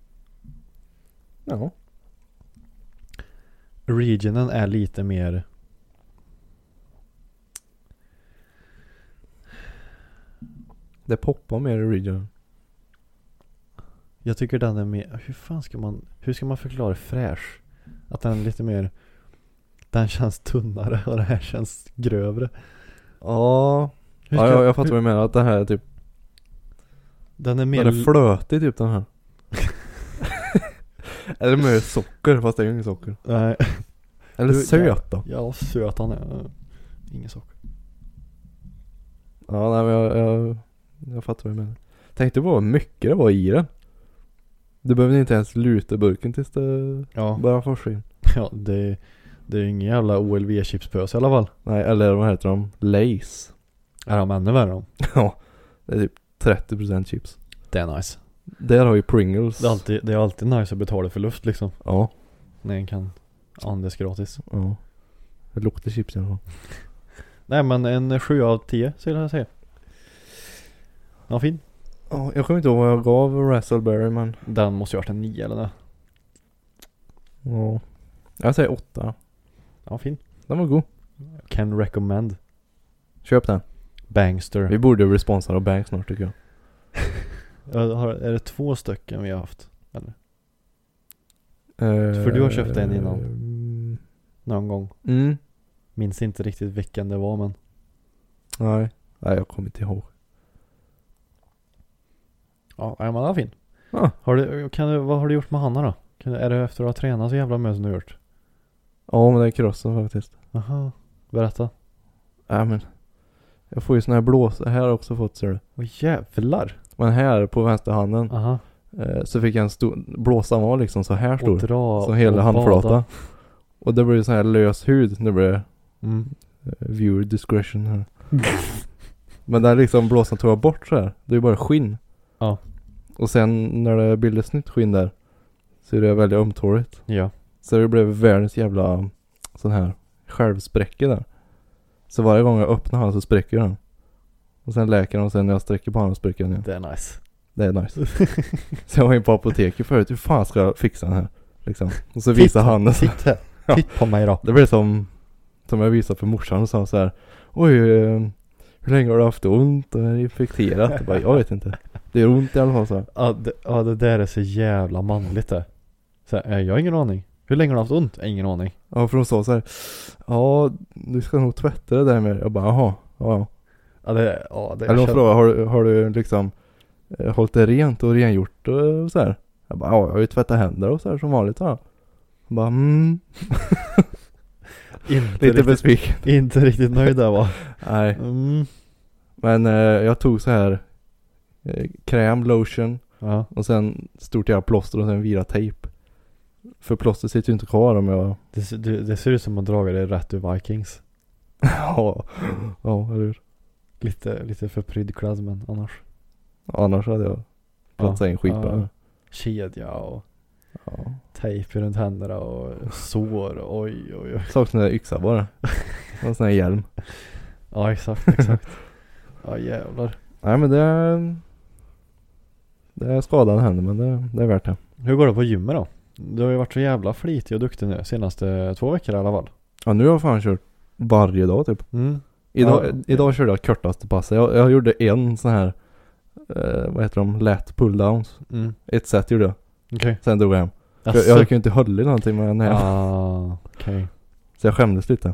Ja. Regionen är lite mer Det poppar mer i regionen. Jag tycker den är mer, hur fan ska man, hur ska man förklara fräsch? Att den är lite mer Den känns tunnare och det här känns grövre Ja. Hur Ja, ska- jag, jag fattar hur- vad du menar. Att det här är typ, Den är mer den är flötig typ den här. *laughs* Eller mer socker fast det är ju inget socker. Nej, Eller Du, söt då. ja söt han är Ingen socker Ja nej men jag, jag, jag fattar vad du menar. Tänkte på vad mycket det var i den. Du behövde inte ens luta burken tills det Ja, började forsa in. *laughs* ja det, det är ju ingen jävla OLV-chipspös i alla fall Nej eller vad heter de? Lace. Är de ännu värre då? *laughs* Ja. Det är typ 30% chips. Det är nice Där har ju Pringles. Det är alltid, det är alltid nice att betala för luft liksom Ja. När en kan andas gratis Ja. Det luktar chips i alla fall. Nej men en 7 av 10 skulle jag säga Ja fin Ja, jag kommer inte ihåg vad jag gav Razzleberry men. Den måste ju varit en 9 eller det Ja. Jag säger 8. Ja fin Den var god. Can recommend Köp den. Bangster Vi borde responsa av Bank snart tycker jag. *laughs* Har, Är det två stycken vi har haft? Eller? Eh, För du har köpt en innan. mm, Någon gång Mm. Minns inte riktigt vilken det var men Nej. Nej jag kommer inte ihåg. Ja, men den var fin Ja. har du, kan du, Vad har du gjort med Hanna då? Kan, du- är det efter att ha tränat så jävla mycket som du har gjort? Ja men det är krossen faktiskt. Aha Berätta Nej men. Jag får ju såna här blås. Här har jag också fått ser du. Åh jävlar Men här på vänsterhanden. Aha Eh, så fick jag en stor. Blåsan var liksom så här Och stor. dra Som hela och handflata. bada. Och det blir så här lös hud. Nu blir det mm. eh, viewer discretion här. Men där liksom blåsan tog jag bort så här. Det är ju bara skinn. Ja. Och sen när det bildades nytt skinn där. Så är det väldigt ömtåligt. Ja Så det blev världens jävla sån här självspräcke där. Så varje gång jag öppnar den så spräcker den. Och sen läker den och sen när jag sträcker på den spräcker den igen. Det är nice Det är nice. *laughs* så jag var in på apoteket förut. Hur fan ska jag fixa den här? Liksom. Och så visar han det så. Titt här *laughs* Ja. Titt på mig då Det blev som, som jag visade för morsan och sa så här. Oj, eh, hur länge har du haft ont och är infekterat? Jag, bara, jag vet inte. Det är ont i alla fall så här. Ja det, ja, det där är så jävla manligt det så här, "Eh, Jag har ingen aning Hur länge har du haft ont? Ingen aning Ja, för de sa så här. Ja, du ska nog tvätta det där med. Jag bara, jaha. Ja, ja. Ja det, ja det Eller de frågade, har, du- har du liksom eh, hållit det rent och rengjort och så här? Jag bara, ja, jag har ju tvättat händer och så här som vanligt. Ja. Jag bara, mm. *laughs* inte, Lite riktigt, besviken. inte riktigt nöjd där va? *laughs* Nej. Mm. Men eh, jag tog så här kräm, lotion Ja och sen stort jävla plåster och sen vira tejp. För plåster sitter ju inte kvar om jag... det, ser- det, det ser ut som att dra det rätt ur Vikings *laughs* ja, ja, eller hur? Lite, lite för prydklad men annars Annars hade jag platsat in skitbra. ja. Kedja och Ja. tejp runt händerna och sår oj oj oj Saknar där yxa bara. Och en sån här hjälm. Ja exakt exakt Ja jävlar Nej men det. Det är skadande händer men det, det är värt det. Hur går det på gymmet då? Du har ju varit så jävla flitig och duktig nu senaste två veckor i alla fall Ja nu har jag fan kört varje dag typ. Mm Idag, Ja. idag körde jag kortaste passet. Jag, jag gjorde en sån här, eh, vad heter de, lätt pulldowns. Mm Ett set gjorde jag. Okej Sen drog jag hem. Jag kan ju inte hålla i någonting med den här. Ah, okej Så jag skämdes lite.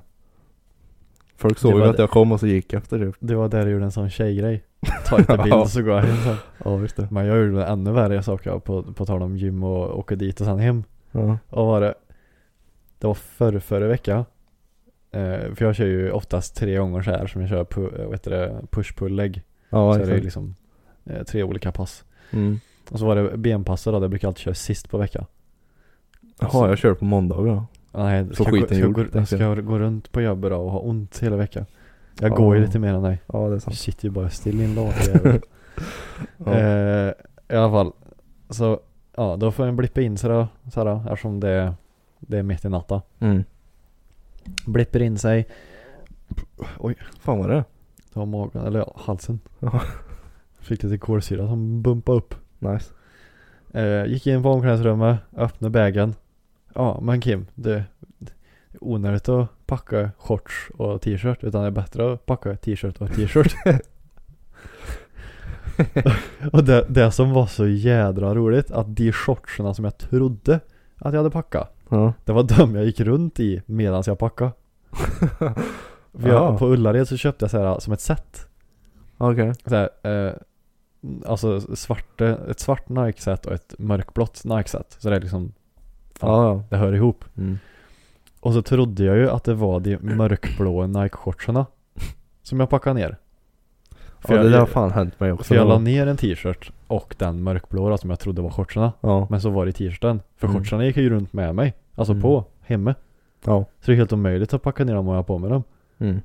Folk såg ju att jag kom och så gick jag efter typ. Det var där du gjorde en sån tjejgrej *laughs* Ta lite bild Ja. så går jag hem sen Ja visst det. Men jag gjorde ännu värre saker på, på tal om gym och åka dit och sen hem Ja. Och var det Det var förra, förra vecka eh, För jag kör ju oftast tre gånger så här som jag kör pu, eh, heter det, push pull leg Ja Så är det exakt. liksom eh, tre olika pass Mm. Och så var det benpasset då, det brukar jag alltid köra sist på veckan Jaha jag kör på måndagar då. Nej, Så ska, gå, skiten ska, gjord, gå, tänkte ska jag gå runt på jobbet då och ha ont hela veckan Jag Ja. går ju lite mer än dig Ja det är Jag sant. sitter ju bara still i en jävel. *laughs* Ja. eh, I alla fall Så ja, då får jag blippa in sig då så här, eftersom det, det är mitt i natten Mm. Blipper in sig Fan vad det? Det var magen, eller ja, halsen. *laughs* Fick lite kolsyra som bumpade upp. Nice. Eh, gick in på omklädningsrummet, öppnade bagen. Ja, men Kim, det är onödigt att packa shorts och t-shirt. Utan det är bättre att packa t-shirt och t-shirt. *laughs* och det, det som var så jädra roligt, att de shortserna som jag trodde att jag hade packat. Ja. Det var de jag gick runt i medan jag packade. *laughs* För jag, Ja. på Ullared så köpte jag så här som ett set. Okej. Här, eh, alltså svarte, ett svart Nike-set och ett mörkblått Nike-set. Så det är liksom, Ja, ja. det hör ihop. Mm. Och så trodde jag ju att det var de mörkblå Nike-shortserna som jag packade ner. För Ja, det jag, där har fan hänt mig också. för jag la ner en t-shirt och den mörkblå då, som jag trodde var shortserna. Ja. Men så var det t-shirten. För Mm. shortserna gick ju runt med mig. Alltså Mm. på, hemme. Ja. Så det är helt omöjligt att packa ner dem och ha på mig dem. Mm.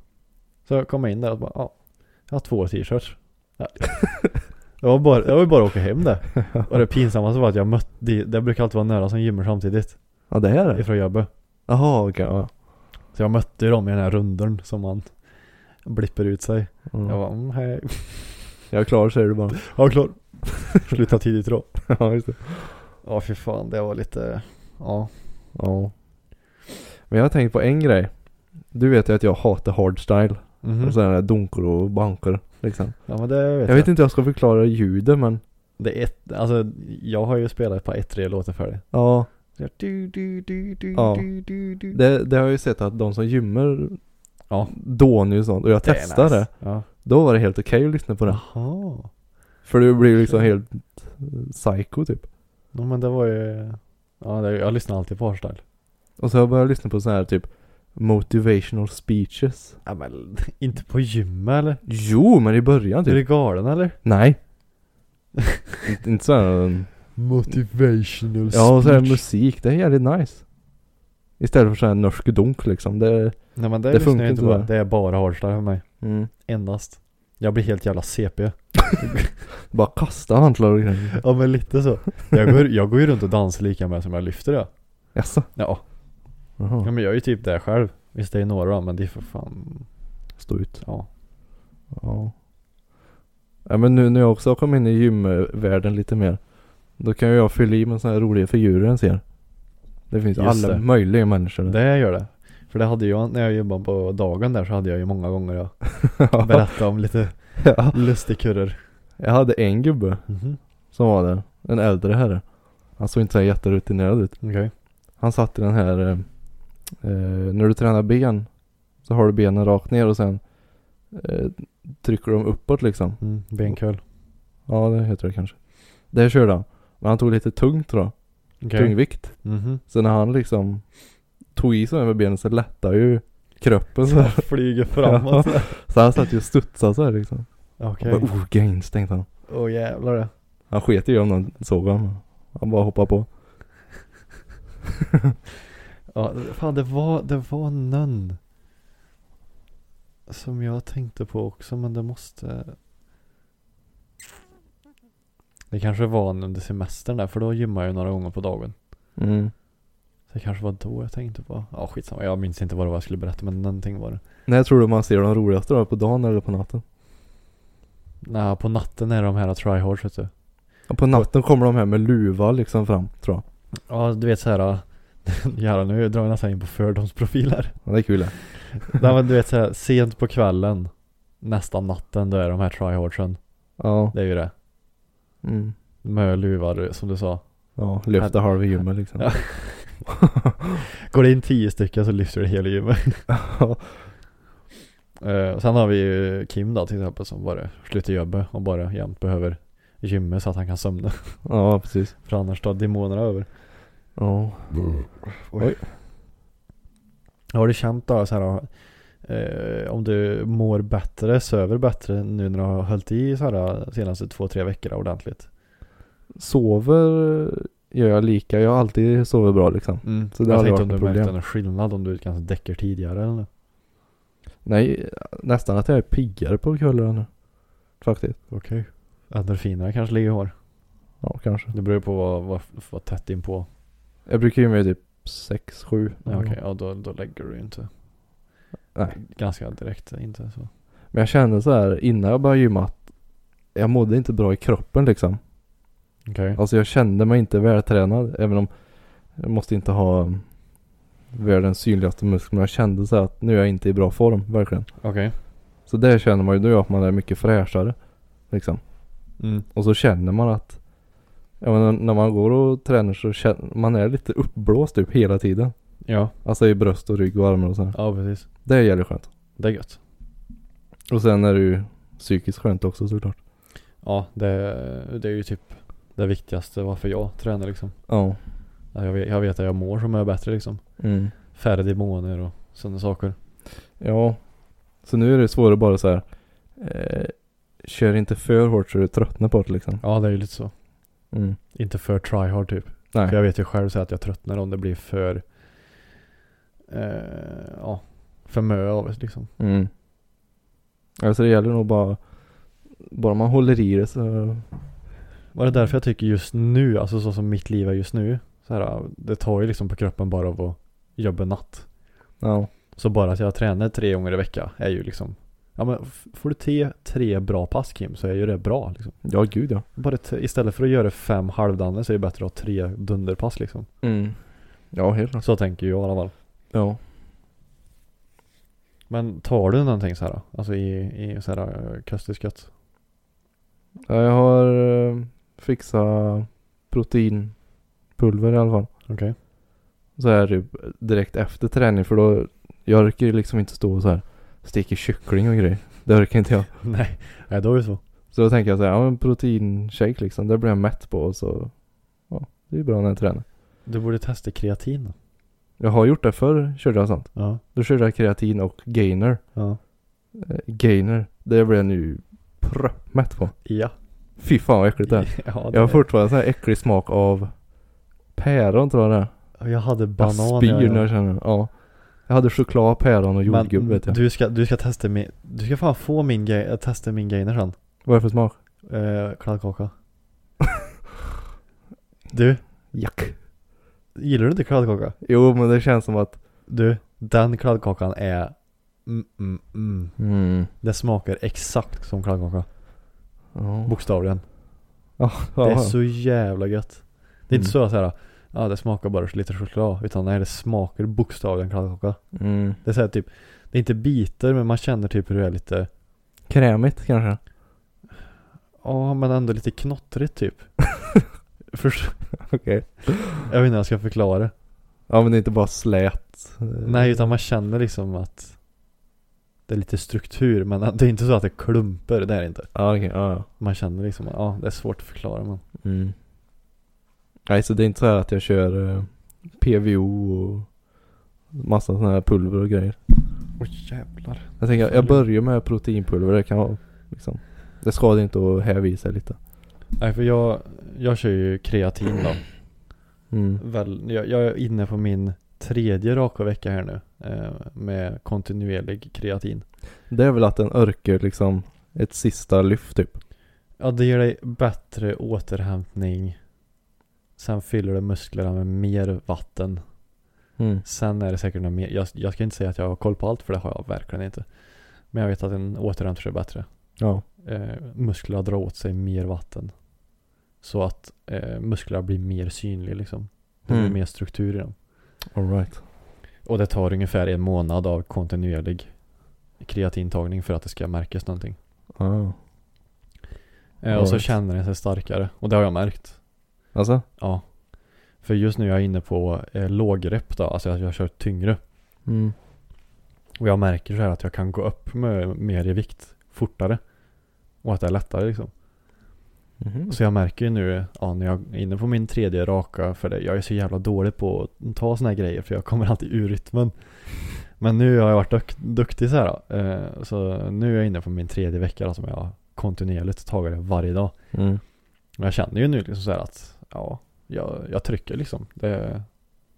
Så jag kom in där och bara, ja, jag har två t-shirts. Ja. *laughs* Det var bara, det var ju bara att åka hem det. Och det pinsammaste var att jag mötte, det, brukar alltid vara nära som gymmar samtidigt. Ja, det är det? Ifrån jobbet. Jaha, okej. ja. Så jag mötte ju dem i den här runden som man blipper ut sig. Mm. Jag bara, mm, hej. Jag är klar säger du bara. *laughs* Ja, klar. Sluta tidigt då. *laughs* ja, just det. Ja, fy fan, det var lite, ja. Ja. Men jag har tänkt på en grej. Du vet ju att jag hatar hardstyle. Mhm. Och sådana där dunkor och bankor liksom. Ja, men det vet Jag vet inte hur jag ska förklara ljudet men. Det är ett, alltså jag har ju spelat ett par ett, tre låtar för det. Ja. Du, du, du, du, Ja. du, du, du. Det, det har jag ju sett att de som gymmar Ja. dånar ju sånt. Och jag Det testade nice. Ja. Då var det helt okej att lyssna på det. Jaha. För det blir liksom helt eh, psycho typ. Ja men det var ju, ja det, jag lyssnar alltid på hardstyle. Och så har jag börjat lyssna på så här typ motivational speeches. Ja men *laughs* inte på gymmet eller? Jo men i början Är typ. du galen eller? Nej. *laughs* inte, inte så här, um, Motivational Ja och så är det musik. Det är jävligt nice. Istället för så här norsk dunk liksom. Det, Nej men det, det funkar inte där. Det är bara hardstyle för mig. mm. Endast. Jag blir helt jävla CP. *laughs* Bara kasta hantlar och grejer. Ja men lite så. Jag går, jag går ju runt och dansar lika med som jag lyfter det. Jaså? Ja. Jaha. ja men jag är ju typ det själv. Visst det är några men det är för fan, Stå ut. ja. Ja. Ja men nu när jag också har kommit in i gymvärlden lite mer. Då kan ju jag fylla i med sådana här roliga figurer en ser. Det finns Just alla det. möjliga människor. Det gör det. För det hade jag, när jag jobbade på dagen där så hade jag ju många gånger jag *laughs* ja. berättat om lite ja. lustigkurrer. Jag hade en gubbe Mhm. som var där. En äldre herre. Han såg inte så jätterutinerad ut. Okej. Han satt i den här eh, När du tränar ben Så har du benen rakt ner och sen eh, Trycker de uppåt liksom. Mm, benköl. Ja det heter det kanske. Det körde han. Men han tog lite tungt tror jag. Okej. Tungvikt. Mhm. Så när han liksom tog i sig med benen så lättade ju kroppen så här. *laughs* Flyger framåt. Så han satt ju och studsade så här liksom. Okej. Okay. Oh gains tänkte han. Åh jävlar det. Han sket ju om någon såg honom. Han bara hoppade på. Ja, fan det var, det var någon. Som jag tänkte på också men det måste. Det kanske var under semestern där för då gymmade jag några gånger på dagen. Mm. Så det kanske var då jag tänkte på. Ja skitsamma, jag minns inte vad det var jag skulle berätta men någonting var det. När tror du man ser de roligaste då? På dagen eller på natten? Nej, på natten är de här tryhards vet du. Ja, på natten kommer de här med luva liksom fram tror jag. Ja du vet såhär. *laughs* Jävlar nu drar jag nästan in på fördomsprofiler. Ja, det är kul det. *laughs* Nej men du vet såhär sent på kvällen. Nästan natten då är de här tryhardsen. Ja. Det är ju det. Mm. Med luvar som du sa. Ja, lyfta halva gymmet liksom. Ja. *laughs* Går det in tio stycken så lyfter det hela gymmet. Ja. Eh, sen har vi ju Kim då till exempel som bara slutar jobbet och bara jämt behöver gymmet så att han kan somna. ja, precis. För annars tar demonerna över. Ja. Oj. Har du känt då så här eh, om du mår bättre, söver bättre nu när du har hållit i så här senaste två, tre veckorna ordentligt? Sover gör jag lika. Jag har alltid sovit bra liksom. Mm. Så det jag tänkte om du något märkte problem. någon skillnad om du kanske däcker tidigare eller. Nej, nästan att jag är piggare på kvällarna nu. Faktiskt. Okej. Endorfinerna kanske ligger kvar. Ja, kanske. Det beror på vad, vad, vad tätt in på. Jag brukar ju med typ 6, 7. Ja, Okej, ja då, då lägger du ju inte. Nej. ganska direkt inte så. Men jag kände så här innan jag började gymma att jag mådde inte bra i kroppen liksom. Okej. Alltså jag kände mig inte vältränad även om jag måste inte ha världens synligaste muskler. Men jag kände så här att nu är jag inte i bra form verkligen. Okej. Så det känner man ju då att man är mycket fräschare. Liksom. Mm. Och så känner man att jag menar, när man går och tränar så känner man är lite uppblåst typ hela tiden. Ja. Alltså i bröst och rygg och armar och så här. Ja precis. Det är jävligt skönt. Det är gött. Och sen är det ju psykiskt skönt också såklart. Ja det, det är ju typ det viktigaste varför jag tränar liksom. Ja. Ja, Jag vet, jag vet att jag mår som är bättre liksom. Mm. Färre demoner och sådana saker. Ja. Så nu är det svårare bara så här. Eh, kör inte för hårt så du tröttnar på det liksom. Ja det är ju lite så. Mm. Inte för try hard typ. Nej. För jag vet ju själv så att jag tröttnar om det blir för eh, Ja För mö av det liksom. Mm. Alltså det gäller nog bara bara man håller i det så Var det därför jag tycker just nu, alltså så som mitt liv är just nu. Så här, det tar ju liksom på kroppen bara av att jobba natt. ja. Så bara att jag tränar tre gånger i vecka är ju liksom Ja men får du tre, tre bra pass Kim så är ju det bra liksom. Ja gud ja. Bara istället för att göra fem halvdana så är det bättre att ha tre dunderpass liksom. Mm. Ja helt klart. Så tänker jag i alla fall. Ja. Men tar du någonting så här? Alltså i, i så här eh, kosttillskott? ja jag har eh, fixat proteinpulver i alla fall. Okej. Så här typ direkt efter träning för då jag orkar ju liksom inte stå så här steka kyckling och grejer. Det orkar inte jag. *laughs* Nej, nej då är det så. Så då tänker jag så här, ja men proteinshake liksom. Det blir jag mätt på och så ja, det är bra när jag tränar. Du borde testa kreatin då. Jag har gjort det förr, körde jag sånt. Ja. Då körde jag kreatin och gainer. Ja. Eh, gainer, det blir jag nu proppmätt på. Ja. Fy fan vad äckligt det är. *laughs* ja Jag har fortfarande sån här äcklig smak av päron tror jag det är. Jag hade Jag banan. spyr ja, ja. när jag känner ja. Jag hade choklad, päron och jordgubb vet jag. Du ska, du ska testa min, du ska fan få min, ga- testa min gainer sen. Vad är det för smak? Eh, kladdkaka. *laughs* du, Jack. gillar du inte kladdkaka? Jo men det känns som att Du, den kladdkakan är mm, mm, mm. mm. Det smakar exakt som kladdkaka. Ja. Bokstavligen. Ja, Det är så jävla gött. Det är inte Mm. så att säga, ja det smakar bara lite choklad. Utan nej det smakar bokstavligen kladdkaka. Mm. Det är så här, typ, det är inte bitar men man känner typ hur det är lite, Krämigt kanske? ja men ändå lite knottrigt typ. *laughs* Först, Okej. jag vet inte hur jag ska förklara. Ja men det är inte bara slät. Nej utan man känner liksom att det är lite struktur men det är inte så att det klumper, det är det inte. Ja okej, ja ja. Man känner liksom, ja det är svårt att förklara men. Mm. Nej så det är inte så här att jag kör eh, PVO och massa sådana här pulver och grejer. Oj jävlar. Jag tänker jag, jag börjar med proteinpulver, det kan vara liksom Det skadar inte att häva i sig lite. Nej för jag, jag kör ju kreatin då. *clears throat* Mm. Väl, jag, jag är inne på min tredje raka vecka här nu. Eh, med kontinuerlig kreatin. Det är väl att den örker liksom ett sista lyft typ. Ja det ger dig bättre återhämtning. Sen fyller det musklerna med mer vatten. Mm. Sen är det säkert något mer. Jag, jag ska inte säga att jag har koll på allt för det har jag verkligen inte. Men jag vet att den återhämtar sig bättre. Ja. Eh, musklerna drar åt sig mer vatten. Så att eh, musklerna blir mer synliga liksom. Det blir Mm. mer struktur i dem. Alright. Och det tar ungefär en månad av kontinuerlig kreatintagning för att det ska märkas någonting. Ah. Eh, och så Alright. känner den sig starkare. Och det har jag märkt. Alltså? Ja. För just nu är jag inne på eh, lågrep då. Alltså att jag kör tyngre. Mm. Och jag märker så här att jag kan gå upp med mer i vikt fortare. Och att det är lättare liksom. Mhm. Så jag märker ju nu, ja, när jag är inne på min tredje raka, för det, jag är så jävla dålig på att ta såna här grejer för jag kommer alltid ur rytmen. Men nu har jag varit duk- duktig så här. Eh, så nu är jag inne på min tredje vecka då, som jag kontinuerligt tagit det varje dag. Mm. Och jag känner ju nu liksom så här att, ja, jag, jag trycker liksom. Det,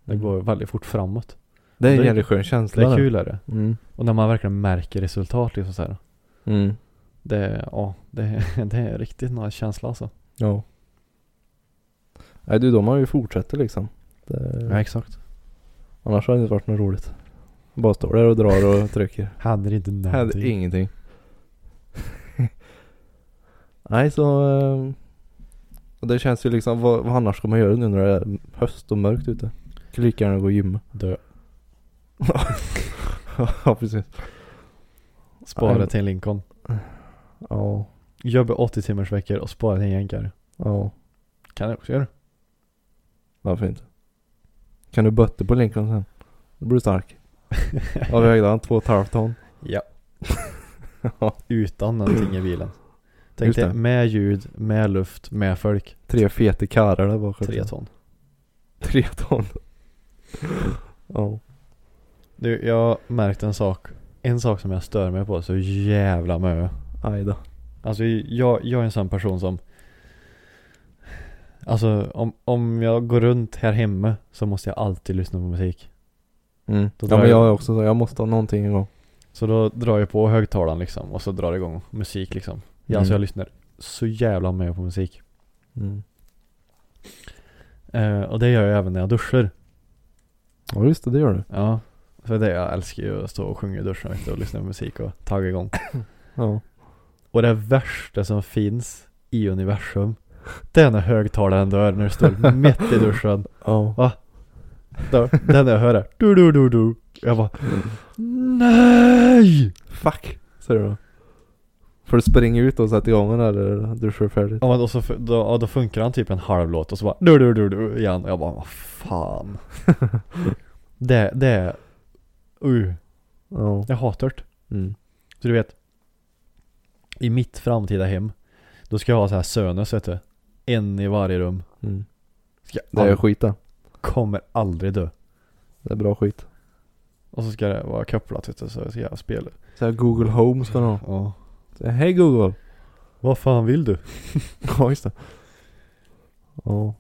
det Mm. går väldigt fort framåt. Det är en Det- jävligt skön Det känsla. är det. kul är det. Mm. Och när man verkligen märker resultat liksom så här. Mm. Det, ja, det, *laughs* det är riktigt nice känsla alltså. Ja. Nej du, de har ju fortsätter liksom. Det... Ja, exakt. Annars hade det inte varit något roligt. Bara står där och drar och trycker. *laughs* Händer inte Hände någonting. ingenting. *laughs* Nej så. Och det känns ju liksom. Vad, vad annars ska man göra nu när det är höst och mörkt ute? Kan lika gärna gå och gymma. Dö. *laughs* ja precis. Spara till Lincoln. Ja. Jobba 80 timmars veckor och spara till en jänkare. Ja. Kan jag också göra. Varför inte? Kan du bötta på Lincoln sen? Då blir du stark. *laughs* Ja vägde han två och ett halvt ton. Ja. *laughs* Utan någonting i bilen. Tänk dig med ljud, med luft, med folk. Tre feta karlar där bak. Tre ton. Tre ton. ja. Du, jag har märkt en sak. En sak som jag stör mig på så jävla mycket. Aj då. Alltså jag, jag är en sån person som Alltså om, om jag går runt här hemma så måste jag alltid lyssna på musik. Mm. Då Ja men jag- jag är också så. Jag måste ha någonting igång. Så då drar jag på högtalaren liksom och så drar det igång musik liksom. Ja, Mm. Alltså jag lyssnar så jävla mycket på musik. Mm. Eh, och det gör jag även när jag duschar. Ja just det, det gör du. Ja. För det jag älskar ju att stå och sjunga i duschen vet du, och lyssna på musik och tagga igång. *coughs* Ja. Och det värsta som finns i universum Det är när högtalaren dör när du står mitt i duschen *coughs* Ja. Då, Den jag hör är du du du du Jag bara Nej! Fuck. Säger du då. Får du springa ut och sätta igång den eller du kör färdigt? Ja men och så, då, ja, då funkar han typ en halv låt och så bara du du du du igen och jag bara vad fan *laughs* Det, det är uh, Ja. Jag hatar det Mm. Så du vet I mitt framtida hem Då ska jag ha så här Sönus vet du En i varje rum Mm. Ska Det är all, skit det. kommer aldrig dö Det är bra skit. Och så ska det vara kopplat vet du så ska jag spela Så här Google Home ska du ha. Ja Hej Google. Vad fan vill du? *laughs* Ja just det. Ja.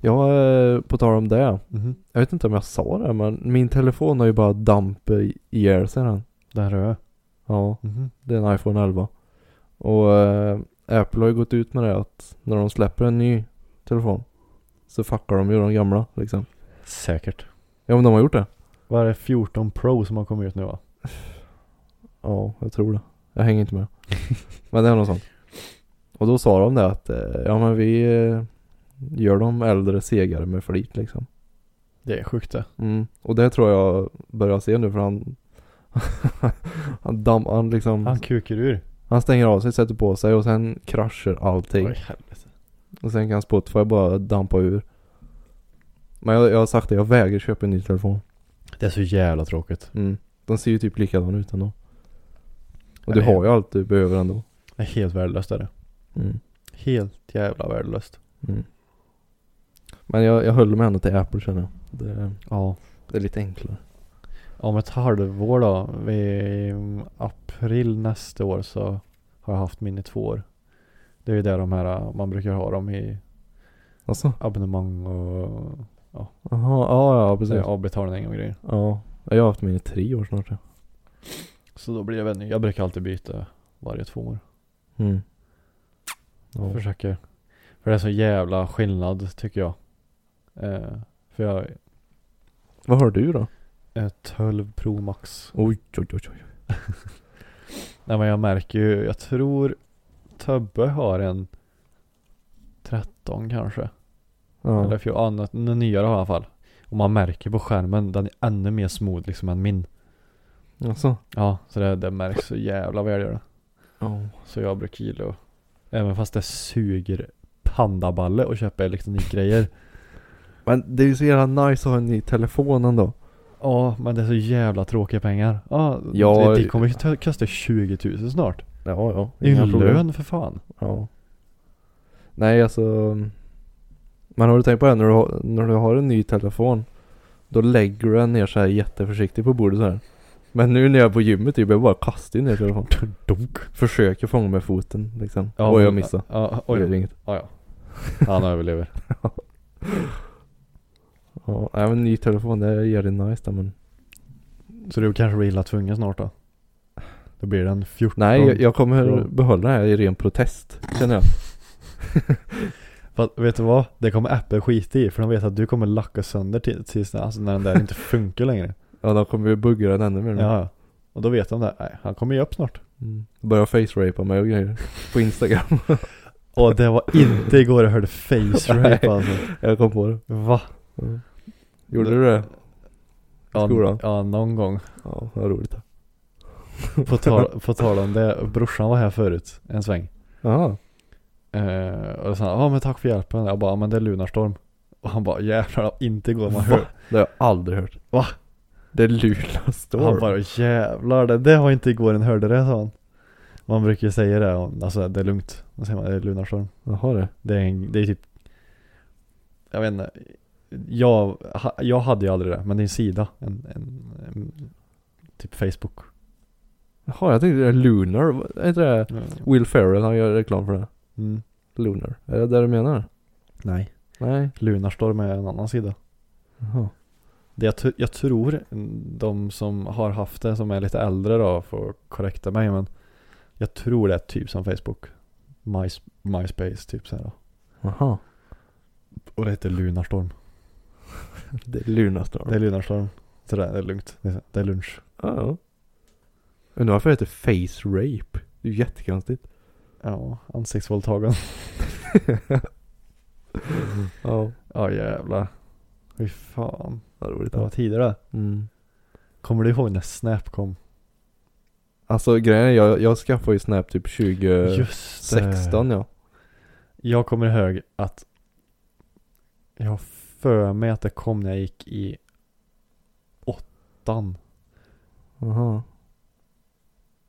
Ja, eh, på tal om det. Mhm Jag vet inte om jag sa det men min telefon har ju bara damp i- ihjäl sig den. Den röda Ja, Mhm det är en iPhone 11. Och eh, Apple har ju gått ut med det att när de släpper en ny telefon så fuckar de ju de gamla liksom. Säkert Ja men de har gjort det. Vad är det 14 Pro som har kommit ut nu va? Ja, jag tror det. Jag hänger inte med. *laughs* men det är något sånt. Och då sa de det att eh, ja men vi eh, gör de äldre segare med flit liksom. Det är sjukt det Mm. Och det tror jag börjar se nu för han *laughs* han, dam, han liksom Han kukar ur Han stänger av sig, sätter på sig och sen kraschar allting. Oj helvete Och sen kan Spotify bara dampa ur. Men jag, jag har sagt det, jag vägrar köpa en ny telefon. Det är så jävla tråkigt Mm. De ser ju typ likadana ut ändå. Och Ja, du har ju allt du behöver ändå. Det är helt värdelöst är det Mm. Helt jävla värdelöst Mm. Men jag, jag håller mig ändå till Apple känner jag. Det, Ja det är lite enklare. Om ett halvår då, i april nästa år så har jag haft min i två år. Det är ju där de här, man brukar ha dem i Alltså? abonnemang och ja ja så är precis. avbetalning och grejer. Ja. Jag har haft min i tre år snart ja. Så då blir det väl ny. Jag brukar alltid byta varje två år. Mm. Ja. Försöker. För det är så jävla skillnad tycker jag. Eh, för jag Vad har du då? är 12 Pro Max. Oj oj oj oj. *laughs* Nej men jag märker ju, jag tror Tobbe har en 13 kanske. Ja. Eller fjol, ja, något- något nyare har i alla fall. Och man märker på skärmen, den är ännu mer smooth liksom än min. Alltså. Ja, så det, det märks så jävla väl gör det. Ja. Så jag brukar gilla att- Även fast det suger pandaballe och köpa elektronikgrejer. Men det är ju så jävla nice att ha en ny telefon ändå. Ja, men det är så jävla tråkiga pengar. Ja, Ja, det, det kommer ju ta- kosta 20 000 snart. Ja ja. Det är ju en lön för fan. Ja. Nej alltså. Men har du tänkt på det när du, har, när du har en ny telefon. Då lägger du den ner så här jätteförsiktigt på bordet så här. Men nu när jag är på gymmet typ, jag bara kastar ner telefonen. Dunk. Försöker fånga med foten liksom. Ja, och jag missade. Ja, Oj. Det är inget. Ja, ja. Han överlever. *laughs* Ja, nej, men ny telefon det ger det nice där, men. Så du kanske blir illa tvungen snart då? Då blir det en 14. Nej jag, jag kommer behålla det här i ren protest. Känner jag. *laughs* Fast vet du vad? Det kommer Apple skita i för de vet att du kommer lacka sönder till, tills alltså, när den där inte funkar längre. Ja, de kommer ju bugga den ännu mer nu. Ja, och då vet de det. Nej, han kommer ju upp snart. Mm. Börjar face-rapa mig och grejer. På Instagram. *laughs* Och det var inte igår jag hörde face rape alltså. jag kom på det. Va? Mm. Gjorde du det? Ja, Skolan? ja, någon gång. Ja, vad roligt. På tal, på tal om det, brorsan var här förut en sväng. Jaha. Eh, och han, ja men tack för hjälpen. Jag bara, ja, men det är Lunarstorm. Och han bara, jävlar inte igår man hör. Det har jag aldrig hört. Va? Det är Luleå Storm. Han bara, jävlar det, det var inte igår en hörde det sa han. Man brukar ju säga det, alltså det är lugnt. Då säger man, det är Lunarstorm. Jaha det. Det är, en, det är typ Jag vet inte jag, jag hade ju aldrig det, men det är en sida en, en, en Typ Facebook Jaha, jag tänkte det är Lunar. Är inte det Will Ferrell han gör reklam för det? mm. Lunar. Är det det du menar? Nej Nej. Lunarstorm är en annan sida Jaha. Det jag, jag tror de som har haft det som är lite äldre då får korrekta mig men Jag tror det är typ som Facebook My, MySpace typ såhär Jaha. Och det heter Lunarstorm *laughs* Det är Lunar Storm. Det är Lunarstorm Så det är lugnt, det är, lunch Ja. ja. Undrar varför det heter face rape? Det är ju jättekonstigt. Ja, ansiktsvåldtagen *laughs* Ja. Ja jävlar. Fy fan. Vad roligt. Det var tider det. Mm. Kommer du ihåg när Snap kom? Alltså grejen är, jag, jag skaffade ju Snap typ 2016 Just det. ja. Jag kommer ihåg att jag har för mig att det kom när jag gick i åttan. Jaha.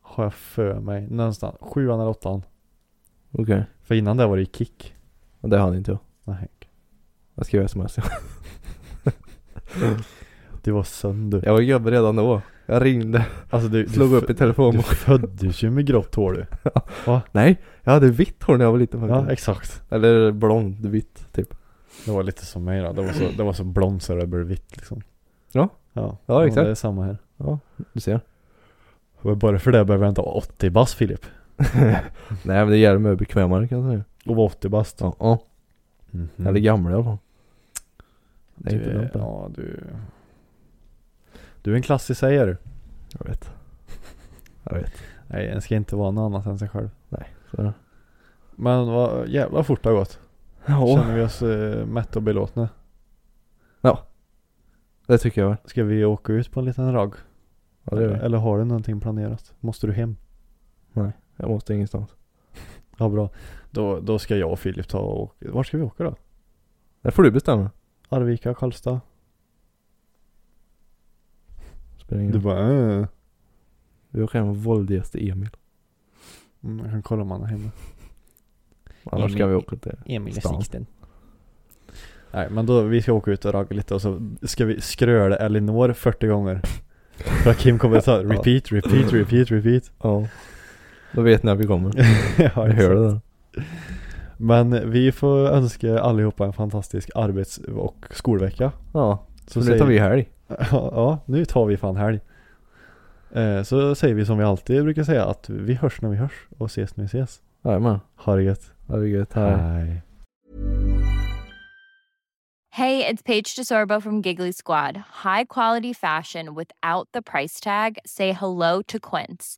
Har jag för mig. Någonstans. Sjuan eller åttan. Okej. För innan det var det ju Kick. Okay. Det hade inte jag. Nej. Jag skrev sms ja. *laughs* Du var sönder. Jag var jobbig redan då. Jag ringde, Alltså du, slog du, upp i telefon. du föddes ju med grått hår du. *laughs* Nej, jag hade vitt hår när jag var liten faktiskt. Ja exakt. Eller blond, vitt typ. Det var lite som mig då. Det var så, det var så blont så det blev vitt liksom. Ja. Ja, Ja, exakt. Det är samma här. Ja, du ser. Och bara för det behöver jag inte vara 80 bast Filip. *laughs* Nej men det gör mig bekvämare kan jag säga. Och vara 80 bast. Ja. ja. Mhm. Eller gammal i alla fall. Det är du, inte dumt det. Ja du. Du är en klassisk sägare. Jag vet. *laughs* Jag vet. Nej, en ska inte vara något annat än sig själv. Så är det. Men vad jävla fort det har gått. Ja. Känner vi oss eh, mätta och belåtna? Det tycker jag väl. Ska vi åka ut på en liten ragg? Ja det vi. Eller har du någonting planerat? Måste du hem? Jag måste ingenstans. *laughs* Ja bra. Då, då ska jag och Filip ta och åka. Var ska vi åka då? Det får du bestämma. Arvika, Karlstad? Spelar ingen Du roll. bara äh. Vi åker hem med våldgäste Emil. mm, Jag kan kolla om han är hemma. Annars ska vi åka till Emil i stan. Sixten. Nej men då, vi ska åka ut och ragga lite och så ska vi skröla Elinor 40 gånger. *laughs* För att Kim kommer att ta repeat, repeat, repeat, repeat. Ja. Då vet ni att vi kommer. *laughs* ja, Jag hör det där. Men vi får önska allihopa en fantastisk arbets och skolvecka. Ja. Så Så nu tar vi helg. Ja, nu tar vi fan helg. Eh, så säger vi som vi alltid brukar säga att vi hörs när vi hörs och ses när vi ses. Jajamän. Ha det gött. Ha det gött. Hej. Hej. Hey, it's Paige DeSorbo from Giggly Squad. High quality fashion without the price tag. Say hello to Quince.